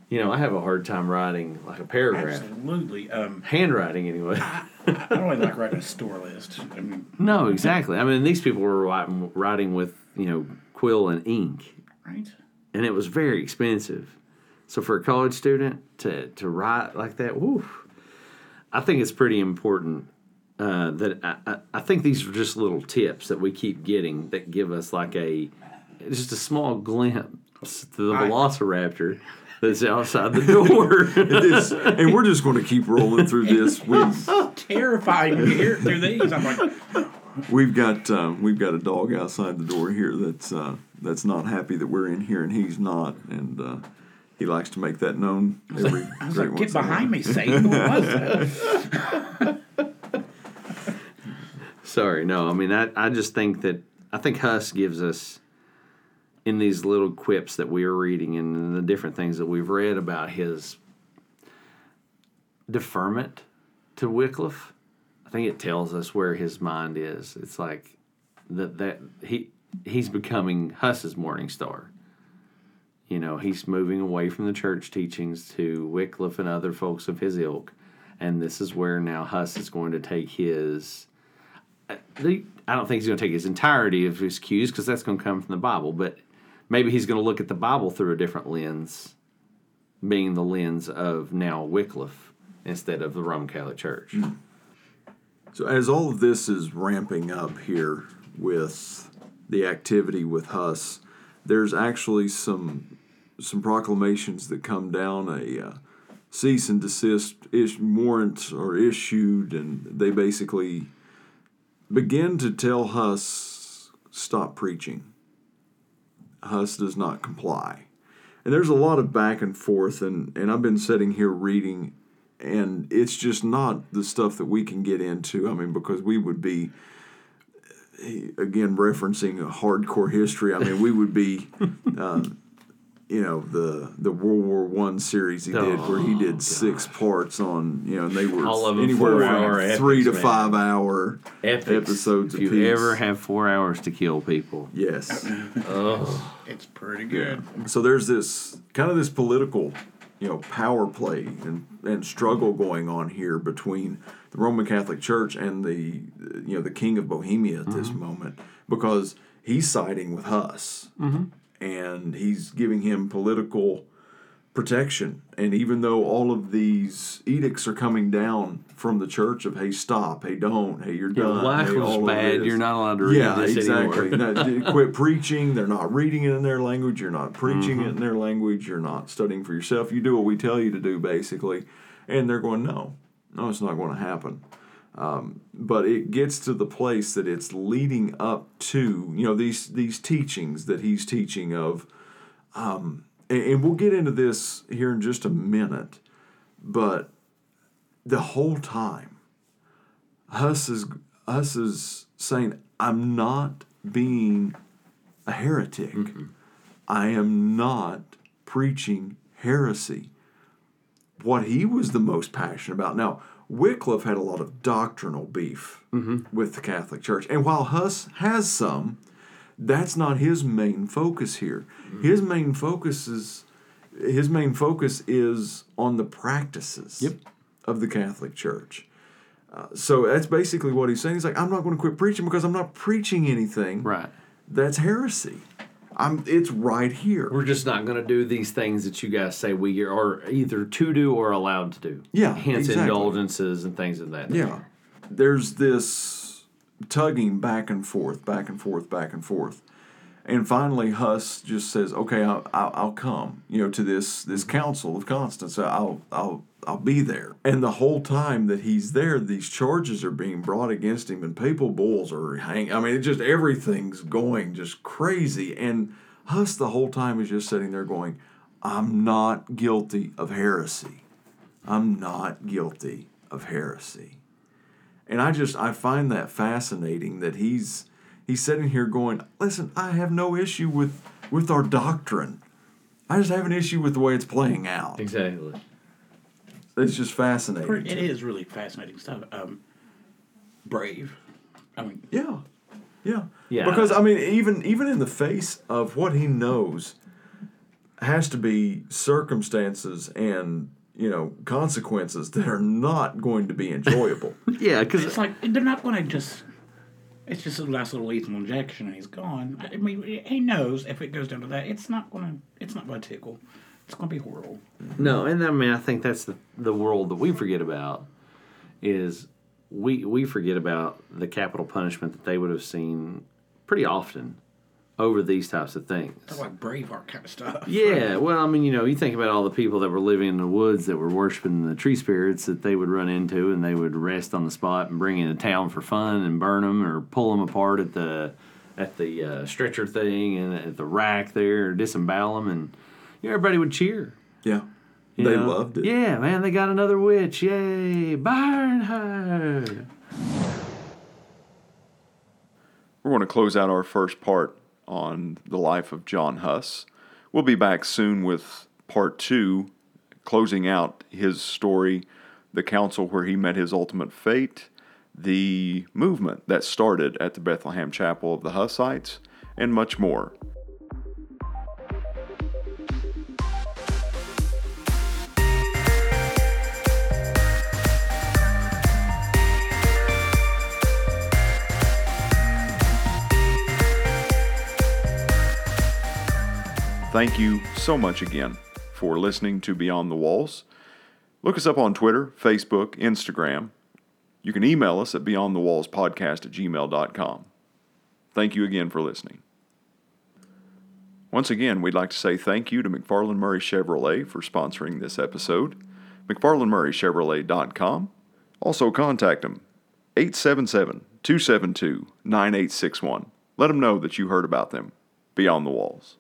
you know, I have a hard time writing like a paragraph, Absolutely. Um, handwriting anyway. I don't really like writing a store list. I mean, no, exactly. I mean these people were writing, writing with you know quill and ink, right? and it was very expensive. So for a college student to to write like that, whew, I think it's pretty important. Uh, that I, I, I think these are just little tips that we keep getting that give us like a just a small glimpse to the I- Velociraptor that's outside the door. This, and we're just going to keep rolling through this. We've, Terrifying to hear through these. I'm like, we've got um, we've got a dog outside the door here that's uh, that's not happy that we're in here and he's not, and uh, he likes to make that known every I was great like, get in a while. behind me, Satan. What was that? Sorry, no. I mean, I, I just think that I think Huss gives us in these little quips that we are reading and the different things that we've read about his deferment to Wycliffe. I think it tells us where his mind is. It's like that that he he's becoming Huss's morning star. You know, he's moving away from the church teachings to Wycliffe and other folks of his ilk, and this is where now Huss is going to take his uh, I don't think he's going to take his entirety of his cues because that's going to come from the Bible, but maybe he's going to look at the Bible through a different lens, being the lens of now Wycliffe instead of the Roman Catholic Church. Hmm. So as all of this is ramping up here with the activity with Huss, there's actually some some proclamations that come down. A uh, cease and desist ish, warrants are issued, and they basically begin to tell Huss stop preaching. Huss does not comply. And there's a lot of back and forth, and, and I've been sitting here reading, and it's just not the stuff that we can get into. I mean, because we would be, again, referencing a hardcore history. I mean, we would be, uh, you know, the the World War One series he oh, did, where he did six parts on, you know, and they were All of anywhere four-hour from three epics, to man. five hour Epics. episodes If you apiece. ever have four hours to kill people, Yes. Oh. It's pretty good. So there's this kind of this political, you know, power play and, and struggle going on here between the Roman Catholic Church and the you know the King of Bohemia at this mm-hmm. moment because he's siding with Huss mm-hmm. And he's giving him political protection. And even though all of these edicts are coming down from the church of hey stop, hey don't, hey you're done, life hey, was bad. You're not allowed to read yeah, this exactly. anymore. No, quit preaching. They're not reading it in their language. You're not preaching Mm-hmm. it in their language. You're not studying for yourself. You do what we tell you to do, basically. And they're going, no, no, it's not going to happen. Um, but it gets to the place that it's leading up to you know these these teachings that he's teaching of, um, and, and we'll get into this here in just a minute, but the whole time, Huss is Huss is saying, "I'm not being a heretic. I am not preaching heresy." What he was the most passionate about now. Wycliffe had a lot of doctrinal beef with the Catholic Church. And while Huss has some, that's not his main focus here. His main focus is his main focus is on the practices Yep. of the Catholic Church. Uh, so that's basically what he's saying. He's like, I'm not going to quit preaching because I'm not preaching anything Right. that's heresy. I'm. It's right here. We're just not going to do these things that you guys say we are either to do or allowed to do. Yeah, Hence exactly. indulgences and things of that. Yeah. There's this tugging back and forth, back and forth, back and forth. And finally, Huss just says, "Okay, I'll, I'll, come, you know, to this this mm-hmm. council of Constance. I'll I'll I'll be there." And the whole time that he's there, these charges are being brought against him, and papal bulls are hanging. I mean, it just everything's going just crazy. And Huss the whole time is just sitting there going, "I'm not guilty of heresy. I'm not guilty of heresy." And I just I find that fascinating that he's he's sitting here going, "Listen, I have no issue with with our doctrine. I just have an issue with the way it's playing out." Exactly. It's just fascinating. It is really fascinating stuff. Um, brave. I mean, Yeah. Yeah. Yeah. Because I mean even even in the face of what he knows has to be circumstances and you know consequences that are not going to be enjoyable. Yeah, because it's like they're not going to just. It's just a last little lethal injection and he's gone. I mean, he knows if it goes down to that, it's not to. It's not to tickle. It's to be horrible. No, and I mean I think that's the the world that we forget about is we we forget about the capital punishment that they would have seen pretty often over these types of things. It's like Braveheart kind of stuff. Yeah, well, I mean, you know, you think about all the people that were living in the woods that were worshiping the tree spirits that they would run into, and they would rest on the spot and bring in into town for fun and burn them or pull them apart at the at the uh, stretcher thing and at the rack there, or disembowel them, and you know, everybody would cheer. yeah. you they know? loved it. Yeah, man, they got another witch! Yay, burn her! We're going to close out our first part on the life of John Huss. We'll be back soon with part two, closing out his story, the council where he met his ultimate fate, the movement that started at the Bethlehem Chapel of the Hussites, and much more. Thank you so much again for listening to Beyond the Walls. Look us up on Twitter, Facebook, Instagram. You can email us at beyondthewallspodcast at gmail.com. Thank you again for listening. Once again, we'd like to say thank you to McFarland Murray Chevrolet for sponsoring this episode. McFarlandMurrayChevrolet.com. Also contact them 877 272 9861. Let them know that you heard about them beyond the walls.